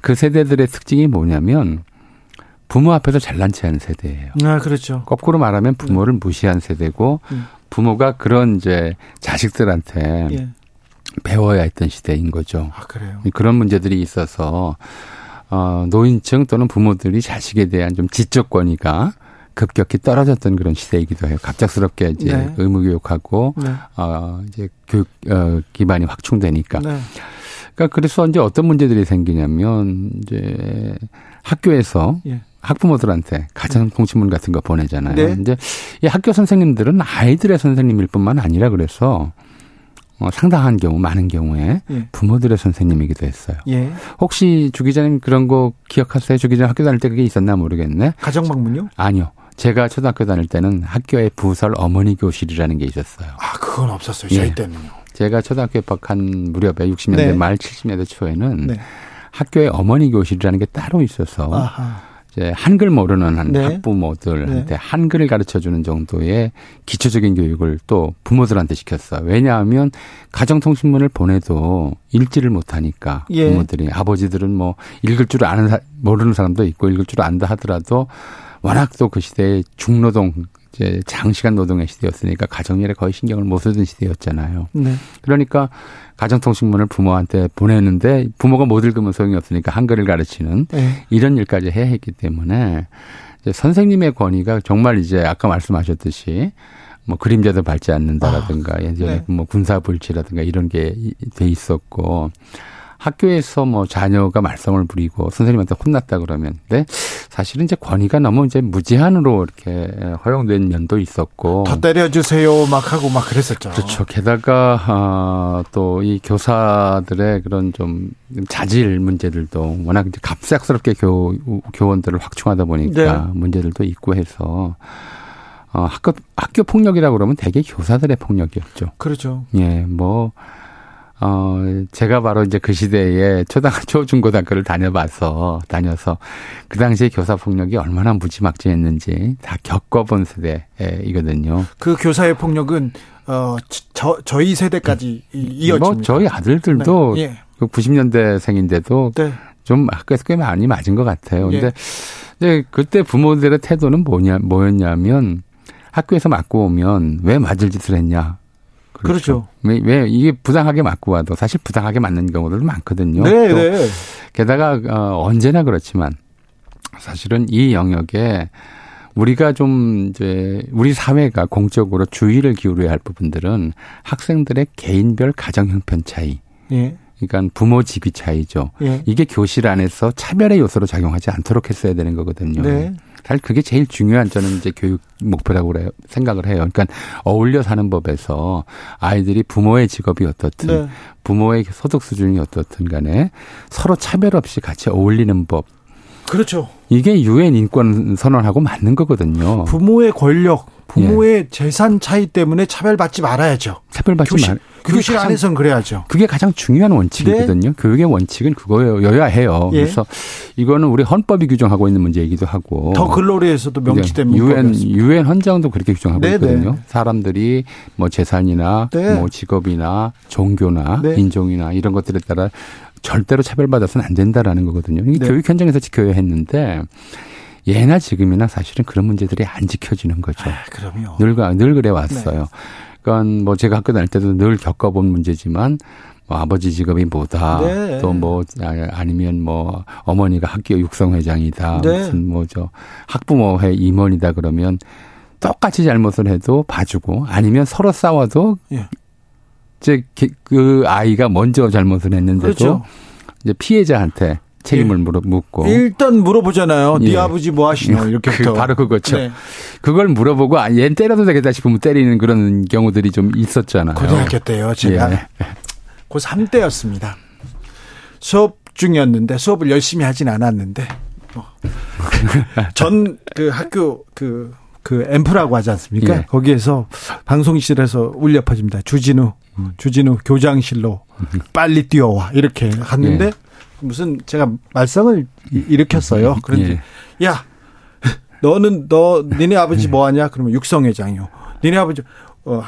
그 세대들의 특징이 뭐냐면 부모 앞에서 잘난 체하는 세대예요. 아, 그렇죠. 거꾸로 말하면 부모를 네. 무시한 세대고 음. 부모가 그런 이제 자식들한테 예. 배워야 했던 시대인 거죠. 아, 그래요. 그런 문제들이 있어서 어 노인층 또는 부모들이 자식에 대한 좀 지적 권위가 급격히 떨어졌던 그런 시대이기도 해요. 갑작스럽게 이제 네. 의무 교육하고 네. 어 이제 교육 어 기반이 확충되니까. 네. 그러니까 그래서 이제 어떤 문제들이 생기냐면 이제 학교에서 예. 학부모들한테 가정 통신문 같은 거 보내잖아요. 네. 이제 이 학교 선생님들은 아이들의 선생님일 뿐만 아니라 그래서 어, 상당한 경우, 많은 경우에 예. 부모들의 선생님이기도 했어요. 예. 혹시 주 기자님 그런 거 기억하세요? 주 기자님 학교 다닐 때 그게 있었나 모르겠네. 가정 방문요? 아니요. 제가 초등학교 다닐 때는 학교에 부설 어머니 교실이라는 게 있었어요. 아, 그건 없었어요. 저희 예. 때는요. 제가 초등학교 입학한 무렵에 60년대 네. 말 70년대 초에는 네. 학교에 어머니 교실이라는 게 따로 있어서 아하. 이제 한글 모르는 한 네. 학부모들한테 네. 한글을 가르쳐 주는 정도의 기초적인 교육을 또 부모들한테 시켰어요. 왜냐하면 가정통신문을 보내도 읽지를 못하니까 예. 부모들이 아버지들은 뭐 읽을 줄 아는 사, 모르는 사람도 있고 읽을 줄 안다 하더라도 워낙 또 그 시대에 중노동 이제 장시간 노동의 시대였으니까 가정일에 거의 신경을 못 쓰던 시대였잖아요. 네. 그러니까 가정통신문을 부모한테 보내는데 부모가 못 읽으면 소용이 없으니까 한글을 가르치는 네. 이런 일까지 해야 했기 때문에 이제 선생님의 권위가 정말 이제 아까 말씀하셨듯이 뭐 그림자도 밟지 않는다라든가 아, 예전에 네. 뭐 군사 불치라든가 이런 게 돼 있었고 학교에서 뭐 자녀가 말썽을 부리고 선생님한테 혼났다 그러면 근데 사실은 이제 권위가 너무 이제 무제한으로 이렇게 허용된 면도 있었고 더 때려주세요 막 하고 막 그랬었죠. 그렇죠. 게다가 아, 또이 교사들의 그런 좀 자질 문제들도 워낙 이제 갑작스럽게 교 교원들을 확충하다 보니까 네. 문제들도 있고 해서 어, 학교 학교 폭력이라고 그러면 대개 교사들의 폭력이었죠. 그렇죠. 예, 뭐 어, 제가 바로 이제 그 시대에 초등학교, 중고등학교를 다녀봐서, 다녀서 그 당시에 교사 폭력이 얼마나 무지막지했는지 다 겪어본 세대이거든요. 그 교사의 폭력은, 어, 저, 저희 세대까지 음. 이어집니다. 뭐, 저희 아들들도 네. 예. 90년대생인데도 그 네. 좀 학교에서 꽤 많이 맞은 것 같아요. 근데, 예. 근데 그때 부모들의 태도는 뭐냐, 뭐였냐면 학교에서 맞고 오면 왜 맞을 짓을 했냐. 그렇죠. 왜, 왜 이게 부당하게 맞고 와도 사실 부당하게 맞는 경우들도 많거든요. 네, 네. 게다가 어, 언제나 그렇지만 사실은 이 영역에 우리가 좀 이제 우리 사회가 공적으로 주의를 기울여야 할 부분들은 학생들의 개인별 가정 형편 차이. 예. 그러니까 부모 직위 차이죠. 예. 이게 교실 안에서 차별의 요소로 작용하지 않도록 했어야 되는 거거든요. 네. 사실 그게 제일 중요한 저는 이제 교육 목표라고 그래요. 생각을 해요. 그러니까 어울려 사는 법에서 아이들이 부모의 직업이 어떻든 네. 부모의 소득 수준이 어떻든 간에 서로 차별 없이 같이 어울리는 법. 그렇죠. 이게 유엔 인권 선언하고 맞는 거거든요. 부모의 권력, 부모의 예. 재산 차이 때문에 차별받지 말아야죠. 차별받지 말. 교실 안에서는 그래야죠. 그게 가장 중요한 원칙이거든요. 네. 교육의 원칙은 그거여야 해요. 예. 그래서 이거는 우리 헌법이 규정하고 있는 문제이기도 하고 더 글로리에서도 명시된 유엔 유엔 헌장도 그렇게 규정하고 네네. 있거든요. 네. 사람들이 뭐 재산이나 네. 뭐 직업이나 종교나 네. 인종이나 이런 것들에 따라 절대로 차별받아서는 안 된다라는 거거든요. 이게 네. 교육 현장에서 지켜야 했는데 예나 지금이나 사실은 그런 문제들이 안 지켜지는 거죠. 아, 그럼요. 늘, 늘 그래 왔어요. 네. 그러니까 뭐 제가 학교 다닐 때도 늘 겪어본 문제지만 뭐 아버지 직업이 뭐다. 네. 또뭐 아, 아니면 뭐 어머니가 학교 육성회장이다. 네. 무슨 뭐 저 학부모회 임원이다 그러면 똑같이 잘못을 해도 봐주고 아니면 서로 싸워도 예. 이제 그 아이가 먼저 잘못을 했는데도 그렇죠. 이제 피해자한테 책임을 예. 물어 묻고 일단 물어보잖아요. 네 예. 아버지 뭐 하시노 이렇게부터 그, 바로 그거죠. 네. 그걸 물어보고 아, 얘 때려도 되겠다 싶으면 때리는 그런 경우들이 좀 있었잖아요. 고등학교 때요. 제가 예. 고3 때였습니다. 수업 중이었는데 수업을 열심히 하진 않았는데 뭐. 전 그 학교 그, 그 앰프라고 하지 않습니까? 예. 거기에서 방송실에서 울려 퍼집니다. 주진우, 음. 주진우 교장실로 빨리 뛰어와 이렇게 갔는데 예. 무슨 제가 말썽을 일으켰어요. 그런데 예. 야 너는 너 니네 아버지 뭐 하냐? 그러면 육성회장이요. 니네 아버지 어,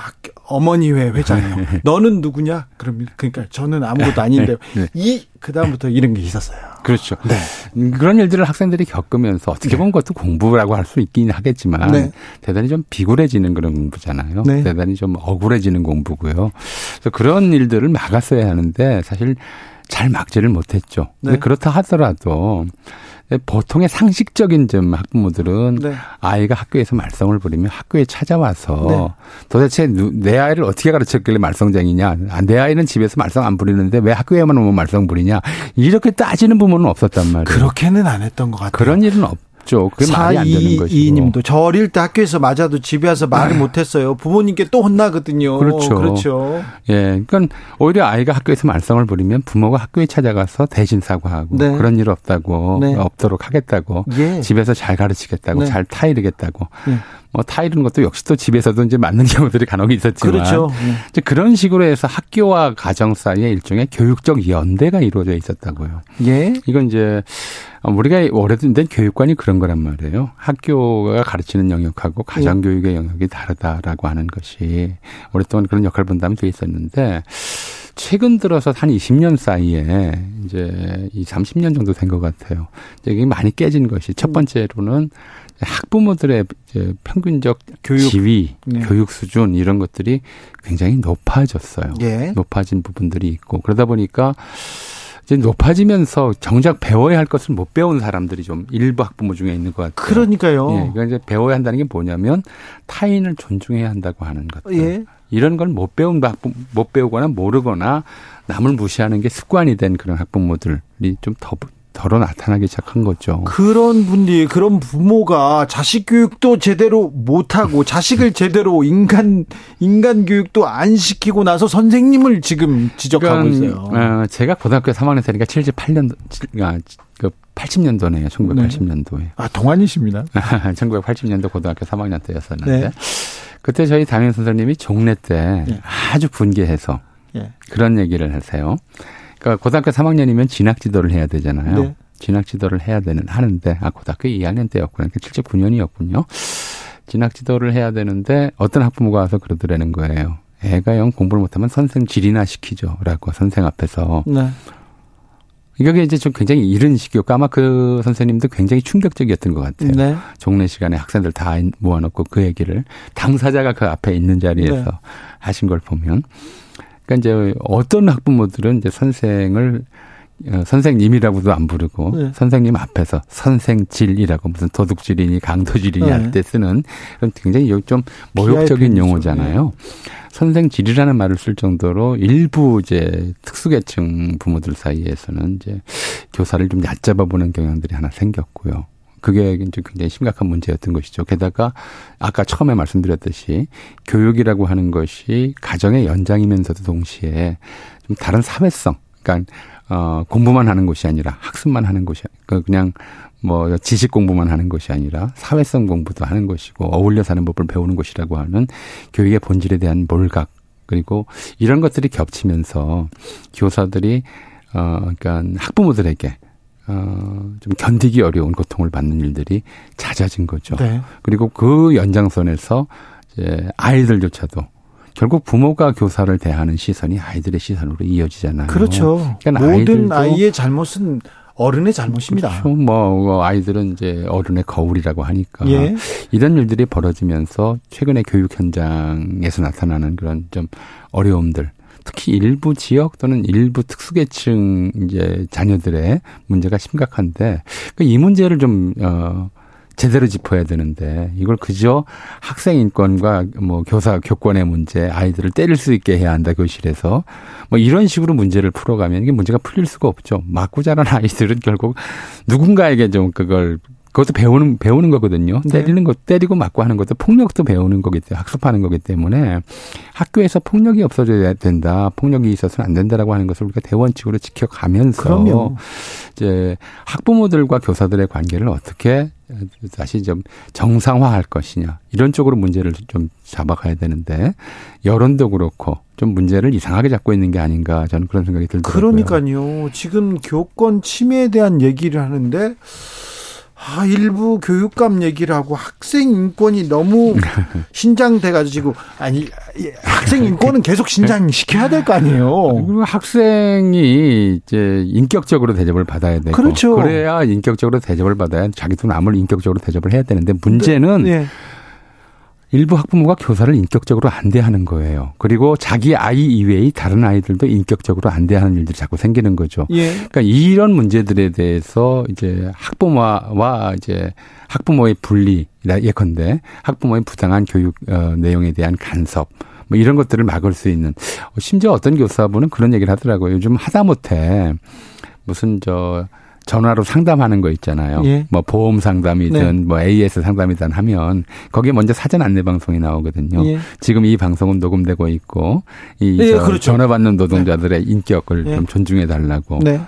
어머니회 회장이요. 너는 누구냐? 그러면 그러니까 저는 아무것도 아닌데 네, 네. 이 그 다음부터 이런 게 있었어요. 그렇죠. 네. 음, 그런 일들을 학생들이 겪으면서 어떻게 네. 보면 그것도 공부라고 할 수 있긴 하겠지만 네. 대단히 좀 비굴해지는 그런 공부잖아요. 네. 대단히 좀 억울해지는 공부고요. 그래서 그런 일들을 막았어야 하는데 사실 잘 막지를 못했죠. 네. 그렇다 하더라도 보통의 상식적인 좀 학부모들은 네. 아이가 학교에서 말썽을 부리면 학교에 찾아와서 네. 도대체 내 아이를 어떻게 가르쳤길래 말썽쟁이냐. 아, 내 아이는 집에서 말썽 안 부리는데 왜 학교에만 오면 말썽 부리냐. 이렇게 따지는 부모는 없었단 말이에요. 그렇게는 안 했던 것 같아요. 그런 일은 없, 없죠. 그게 말이 안 되는 것이고. 이님도 저 어릴 때 학교에서 맞아도 집에 와서 말을 아. 못했어요. 부모님께 또 혼나거든요. 그렇죠. 그렇죠. 예, 그러니까 오히려 아이가 학교에서 말썽을 부리면 부모가 학교에 찾아가서 대신 사과하고 네. 그런 일 없다고 네. 없도록 하겠다고 예. 집에서 잘 가르치겠다고 네. 잘 타이르겠다고. 예. 뭐 타이르는 것도 역시 또 집에서도 이제 맞는 경우들이 간혹 있었지만 그렇죠. 예. 이제 그런 식으로 해서 학교와 가정 사이에 일종의 교육적 연대가 이루어져 있었다고요. 예. 이건 이제 우리가 오래된 교육관이 그런 거란 말이에요. 학교가 가르치는 영역하고 가정 교육의 예. 영역이 다르다라고 하는 것이 오랫동안 그런 역할 분담이 돼 있었는데 최근 들어서 한 20년 사이에 이제 이 30년 정도 된 것 같아요. 이게 많이 깨진 것이 첫 번째로는 학부모들의 이제 평균적 교육. 지위, 네. 교육 수준 이런 것들이 굉장히 높아졌어요. 예. 높아진 부분들이 있고 그러다 보니까 이제 높아지면서 정작 배워야 할 것을 못 배운 사람들이 좀 일부 학부모 중에 있는 것 같아요. 그러니까요. 예, 그러니까 이제 배워야 한다는 게 뭐냐면 타인을 존중해야 한다고 하는 것들. 예. 이런 걸 못 배운 학부 못 배우거나 모르거나 남을 무시하는 게 습관이 된 그런 학부모들이 좀 더 덜어 나타나기 시작한 거죠. 그런 분이 그런 부모가 자식 교육도 제대로 못하고 자식을 제대로 인간 인간 교육도 안 시키고 나서 선생님을 지금 지적하고 그러니까, 있어요. 어, 제가 고등학교 3학년 때니까 78년 아, 그 80년도네요. 1980년도에. 네. 아 동안이십니다. 1980년도 고등학교 3학년 때였었는데 네. 그때 저희 담임 선생님이 종례 때 네. 아주 분개해서 네. 그런 얘기를 하세요. 그러니까 고등학교 3학년이면 진학 지도를 해야 되잖아요. 네. 진학 지도를 해야 되는 하는데 아 고등학교 2학년 때였구나. 그러니까 79년이었군요. 진학 지도를 해야 되는데 어떤 학부모가 와서 그러더라는 거예요. 애가 영 공부를 못하면 선생 질이나 시키죠라고 선생 앞에서. 네. 이게 이제 좀 굉장히 이른 시기였고 아마 그 선생님도 굉장히 충격적이었던 것 같아요. 네. 종례 시간에 학생들 다 모아놓고 그 얘기를 당사자가 그 앞에 있는 자리에서 네. 하신 걸 보면 그러니까 이제 어떤 학부모들은 이제 선생을 어, 선생님이라고도 안 부르고 네. 선생님 앞에서 선생질이라고 무슨 도둑질이니 강도질이니 네. 할때 쓰는 그런 굉장히 좀 모욕적인 용어잖아요. 네. 선생질이라는 말을 쓸 정도로 일부 이제 특수계층 부모들 사이에서는 이제 교사를 좀 얕잡아 보는 경향들이 하나 생겼고요. 그게 굉장히 심각한 문제였던 것이죠. 게다가 아까 처음에 말씀드렸듯이 교육이라고 하는 것이 가정의 연장이면서도 동시에 좀 다른 사회성, 그러니까 어, 공부만 하는 것이 아니라 학습만 하는 것이 그러니까 그냥 뭐 지식 공부만 하는 것이 아니라 사회성 공부도 하는 것이고 어울려 사는 법을 배우는 것이라고 하는 교육의 본질에 대한 몰각 그리고 이런 것들이 겹치면서 교사들이 어 그러니까 학부모들에게 어 좀 견디기 어려운 고통을 받는 일들이 잦아진 거죠. 네. 그리고 그 연장선에서 이제 아이들조차도 결국 부모가 교사를 대하는 시선이 아이들의 시선으로 이어지잖아요. 그렇죠. 그러니까 모든 아이의 잘못은 어른의 잘못입니다. 그렇죠. 뭐 아이들은 이제 어른의 거울이라고 하니까 예. 이런 일들이 벌어지면서 최근에 교육 현장에서 나타나는 그런 좀 어려움들 특히 일부 지역 또는 일부 특수계층 이제 자녀들의 문제가 심각한데 그이 문제를 좀 어, 제대로 짚어야 되는데 이걸 그저 학생 인권과 뭐 교사 교권의 문제 아이들을 때릴 수 있게 해야 한다 교실에서 뭐 이런 식으로 문제를 풀어가면 이게 문제가 풀릴 수가 없죠. 맞고 자란 아이들은 결국 누군가에게 좀 그걸 그것도 배우는 배우는 거거든요. 네. 때리는 것 때리고 맞고 하는 것도 폭력도 배우는 거기 때문에 학습하는 거기 때문에 학교에서 폭력이 없어져야 된다. 폭력이 있어서는 안 된다라고 하는 것을 우리가 대원칙으로 지켜가면서 그럼요. 이제 학부모들과 교사들의 관계를 어떻게 다시 좀 정상화할 것이냐 이런 쪽으로 문제를 좀 잡아가야 되는데 여론도 그렇고 좀 문제를 이상하게 잡고 있는 게 아닌가 저는 그런 생각이 들더라고요. 그러니까요. 지금 교권 침해에 대한 얘기를 하는데 아, 일부 교육감 얘기를 하고 학생 인권이 너무 신장돼가지고 아니 학생 인권은 계속 신장시켜야 될 거 아니에요. 그리고 학생이 이제 인격적으로 대접을 받아야 되고 그렇죠. 그래야 인격적으로 대접을 받아야 자기 돈 아무리 인격적으로 대접을 해야 되는데 문제는 네. 네. 일부 학부모가 교사를 인격적으로 안대하는 거예요. 그리고 자기 아이 이외의 다른 아이들도 인격적으로 안대하는 일들이 자꾸 생기는 거죠. 예. 그러니까 이런 문제들에 대해서 이제 학부모와 이제 학부모의 분리 예컨대 학부모의 부당한 교육 어, 내용에 대한 간섭 뭐 이런 것들을 막을 수 있는 심지어 어떤 교사분은 그런 얘기를 하더라고요. 요즘 하다못해 무슨 저 전화로 상담하는 거 있잖아요. 예. 뭐 보험 상담이든 네. 뭐 AS 상담이든 하면 거기에 먼저 사전 안내 방송이 나오거든요. 예. 지금 이 방송은 녹음되고 있고 이 예, 그렇죠. 전화 받는 노동자들의 네. 인격을 예. 좀 존중해 달라고. 네.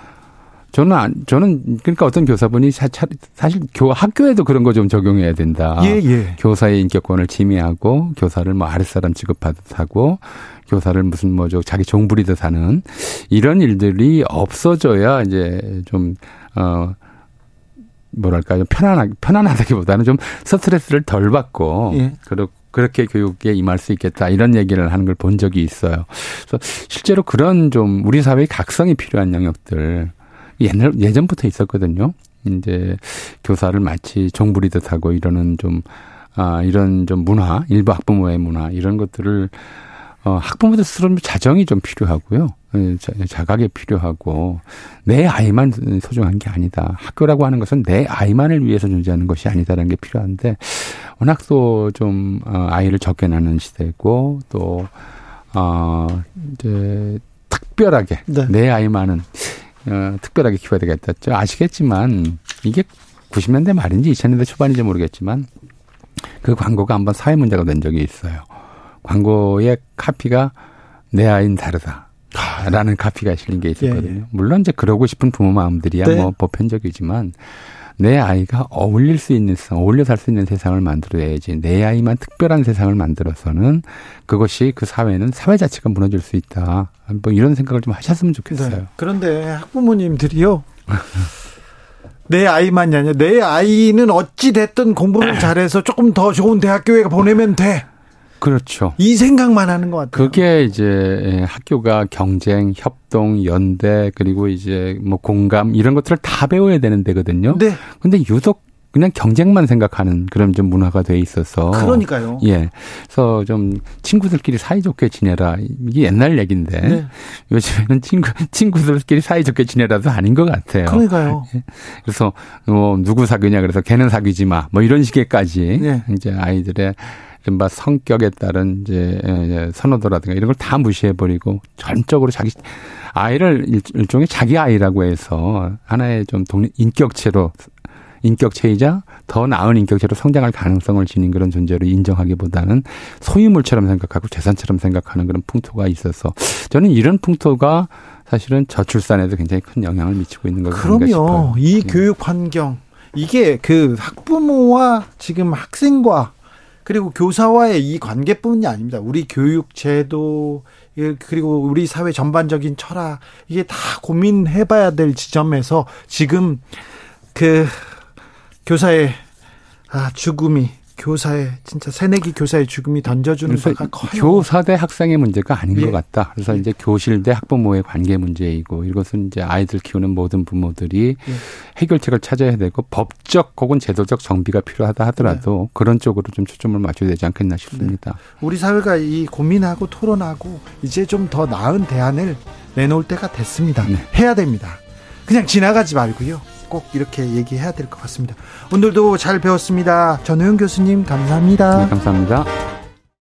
저는 안, 저는 그러니까 어떤 교사분이 사, 사실 교 학교에도 그런 거 좀 적용해야 된다. 예, 예. 교사의 인격권을 침해하고 교사를 뭐 아랫사람 취급하듯 하고 교사를 무슨 뭐죠 자기 종부리듯 하는 이런 일들이 없어져야 이제 좀 어, 뭐랄까요. 편안하게, 편안하다기보다는 좀 스트레스를 덜 받고, 예. 그렇 그렇게 교육에 임할 수 있겠다 이런 얘기를 하는 걸 본 적이 있어요. 그래서 실제로 그런 좀 우리 사회의 각성이 필요한 영역들 옛날 예전부터 있었거든요. 이제 교사를 마치 종부리듯 하고 이러는 좀 아, 이런 좀 문화, 일부 학부모의 문화 이런 것들을 어, 학부모들 스스로 자정이 좀 필요하고요. 예, 자각이 필요하고 내 아이만 소중한 게 아니다. 학교라고 하는 것은 내 아이만을 위해서 존재하는 것이 아니다라는 게 필요한데 워낙 또좀 어, 아이를 적게 낳는 시대고 또 어, 이제 특별하게 네. 내 아이만은 어, 특별하게 키워야 되겠다. 죠 아시겠지만 이게 90년대 말인지 2000년대 초반인지 모르겠지만 그 광고가 한번 사회 문제가 된 적이 있어요. 광고의 카피가 내 아이는 다르다. 라는 카피가 실린 게 있었거든요. 예, 예. 물론 이제 그러고 싶은 부모 마음들이야 네. 뭐 보편적이지만 내 아이가 어울릴 수 있는 세상, 어울려 살 수 있는 세상을 만들어야지. 내 아이만 특별한 세상을 만들어서는 그것이 그 사회는 사회 자체가 무너질 수 있다. 뭐 이런 생각을 좀 하셨으면 좋겠어요. 네. 그런데 학부모님들이요. 내 아이만이 아니라 내 아이는 어찌 됐든 공부를 잘해서 조금 더 좋은 대학교에 보내면 돼. 그렇죠. 이 생각만 하는 것 같아요. 그게 이제 예, 학교가 경쟁, 협동, 연대 그리고 이제 뭐 공감 이런 것들을 다 배워야 되는 데거든요. 네. 근데 유독 그냥 경쟁만 생각하는 그런 좀 문화가 돼 있어서 그러니까요. 예. 그래서 좀 친구들끼리 사이좋게 지내라. 이게 옛날 얘기인데 네. 요즘에는 친구 친구들끼리 사이좋게 지내라도 아닌 것 같아요. 그러니까요. 예. 그래서 뭐 누구 사귀냐 그래서 걔는 사귀지 마. 뭐 이런 식의까지 네. 이제 아이들의 이른바 성격에 따른 이제 선호도라든가 이런 걸 다 무시해버리고 전적으로 자기 아이를 일종의 자기 아이라고 해서 하나의 좀 독립 인격체로 인격체이자 더 나은 인격체로 성장할 가능성을 지닌 그런 존재로 인정하기보다는 소유물처럼 생각하고 재산처럼 생각하는 그런 풍토가 있어서 저는 이런 풍토가 사실은 저출산에도 굉장히 큰 영향을 미치고 있는 것 같습니다. 그럼요. 이 네. 교육 환경 이게 그 학부모와 지금 학생과 그리고 교사와의 이 관계뿐이 아닙니다. 우리 교육 제도 그리고 우리 사회 전반적인 철학 이게 다 고민해 봐야 될 지점에서 지금 그 교사의 아 죽음이 교사의 진짜 새내기 교사의 죽음이 던져주는 바가 커요. 교사 대 학생의 문제가 아닌 예. 것 같다. 그래서 예. 이제 교실 대 학부모의 관계 문제이고 이것은 이제 아이들 키우는 모든 부모들이 예. 해결책을 찾아야 되고 법적 혹은 제도적 정비가 필요하다 하더라도 네. 그런 쪽으로 좀 초점을 맞춰야 되지 않겠나 싶습니다. 네. 우리 사회가 이 고민하고 토론하고 이제 좀 더 나은 대안을 내놓을 때가 됐습니다. 네. 해야 됩니다. 그냥 지나가지 말고요. 꼭 이렇게 얘기해야 될 것 같습니다. 오늘도 잘 배웠습니다. 전우영 교수님 감사합니다. 네, 감사합니다.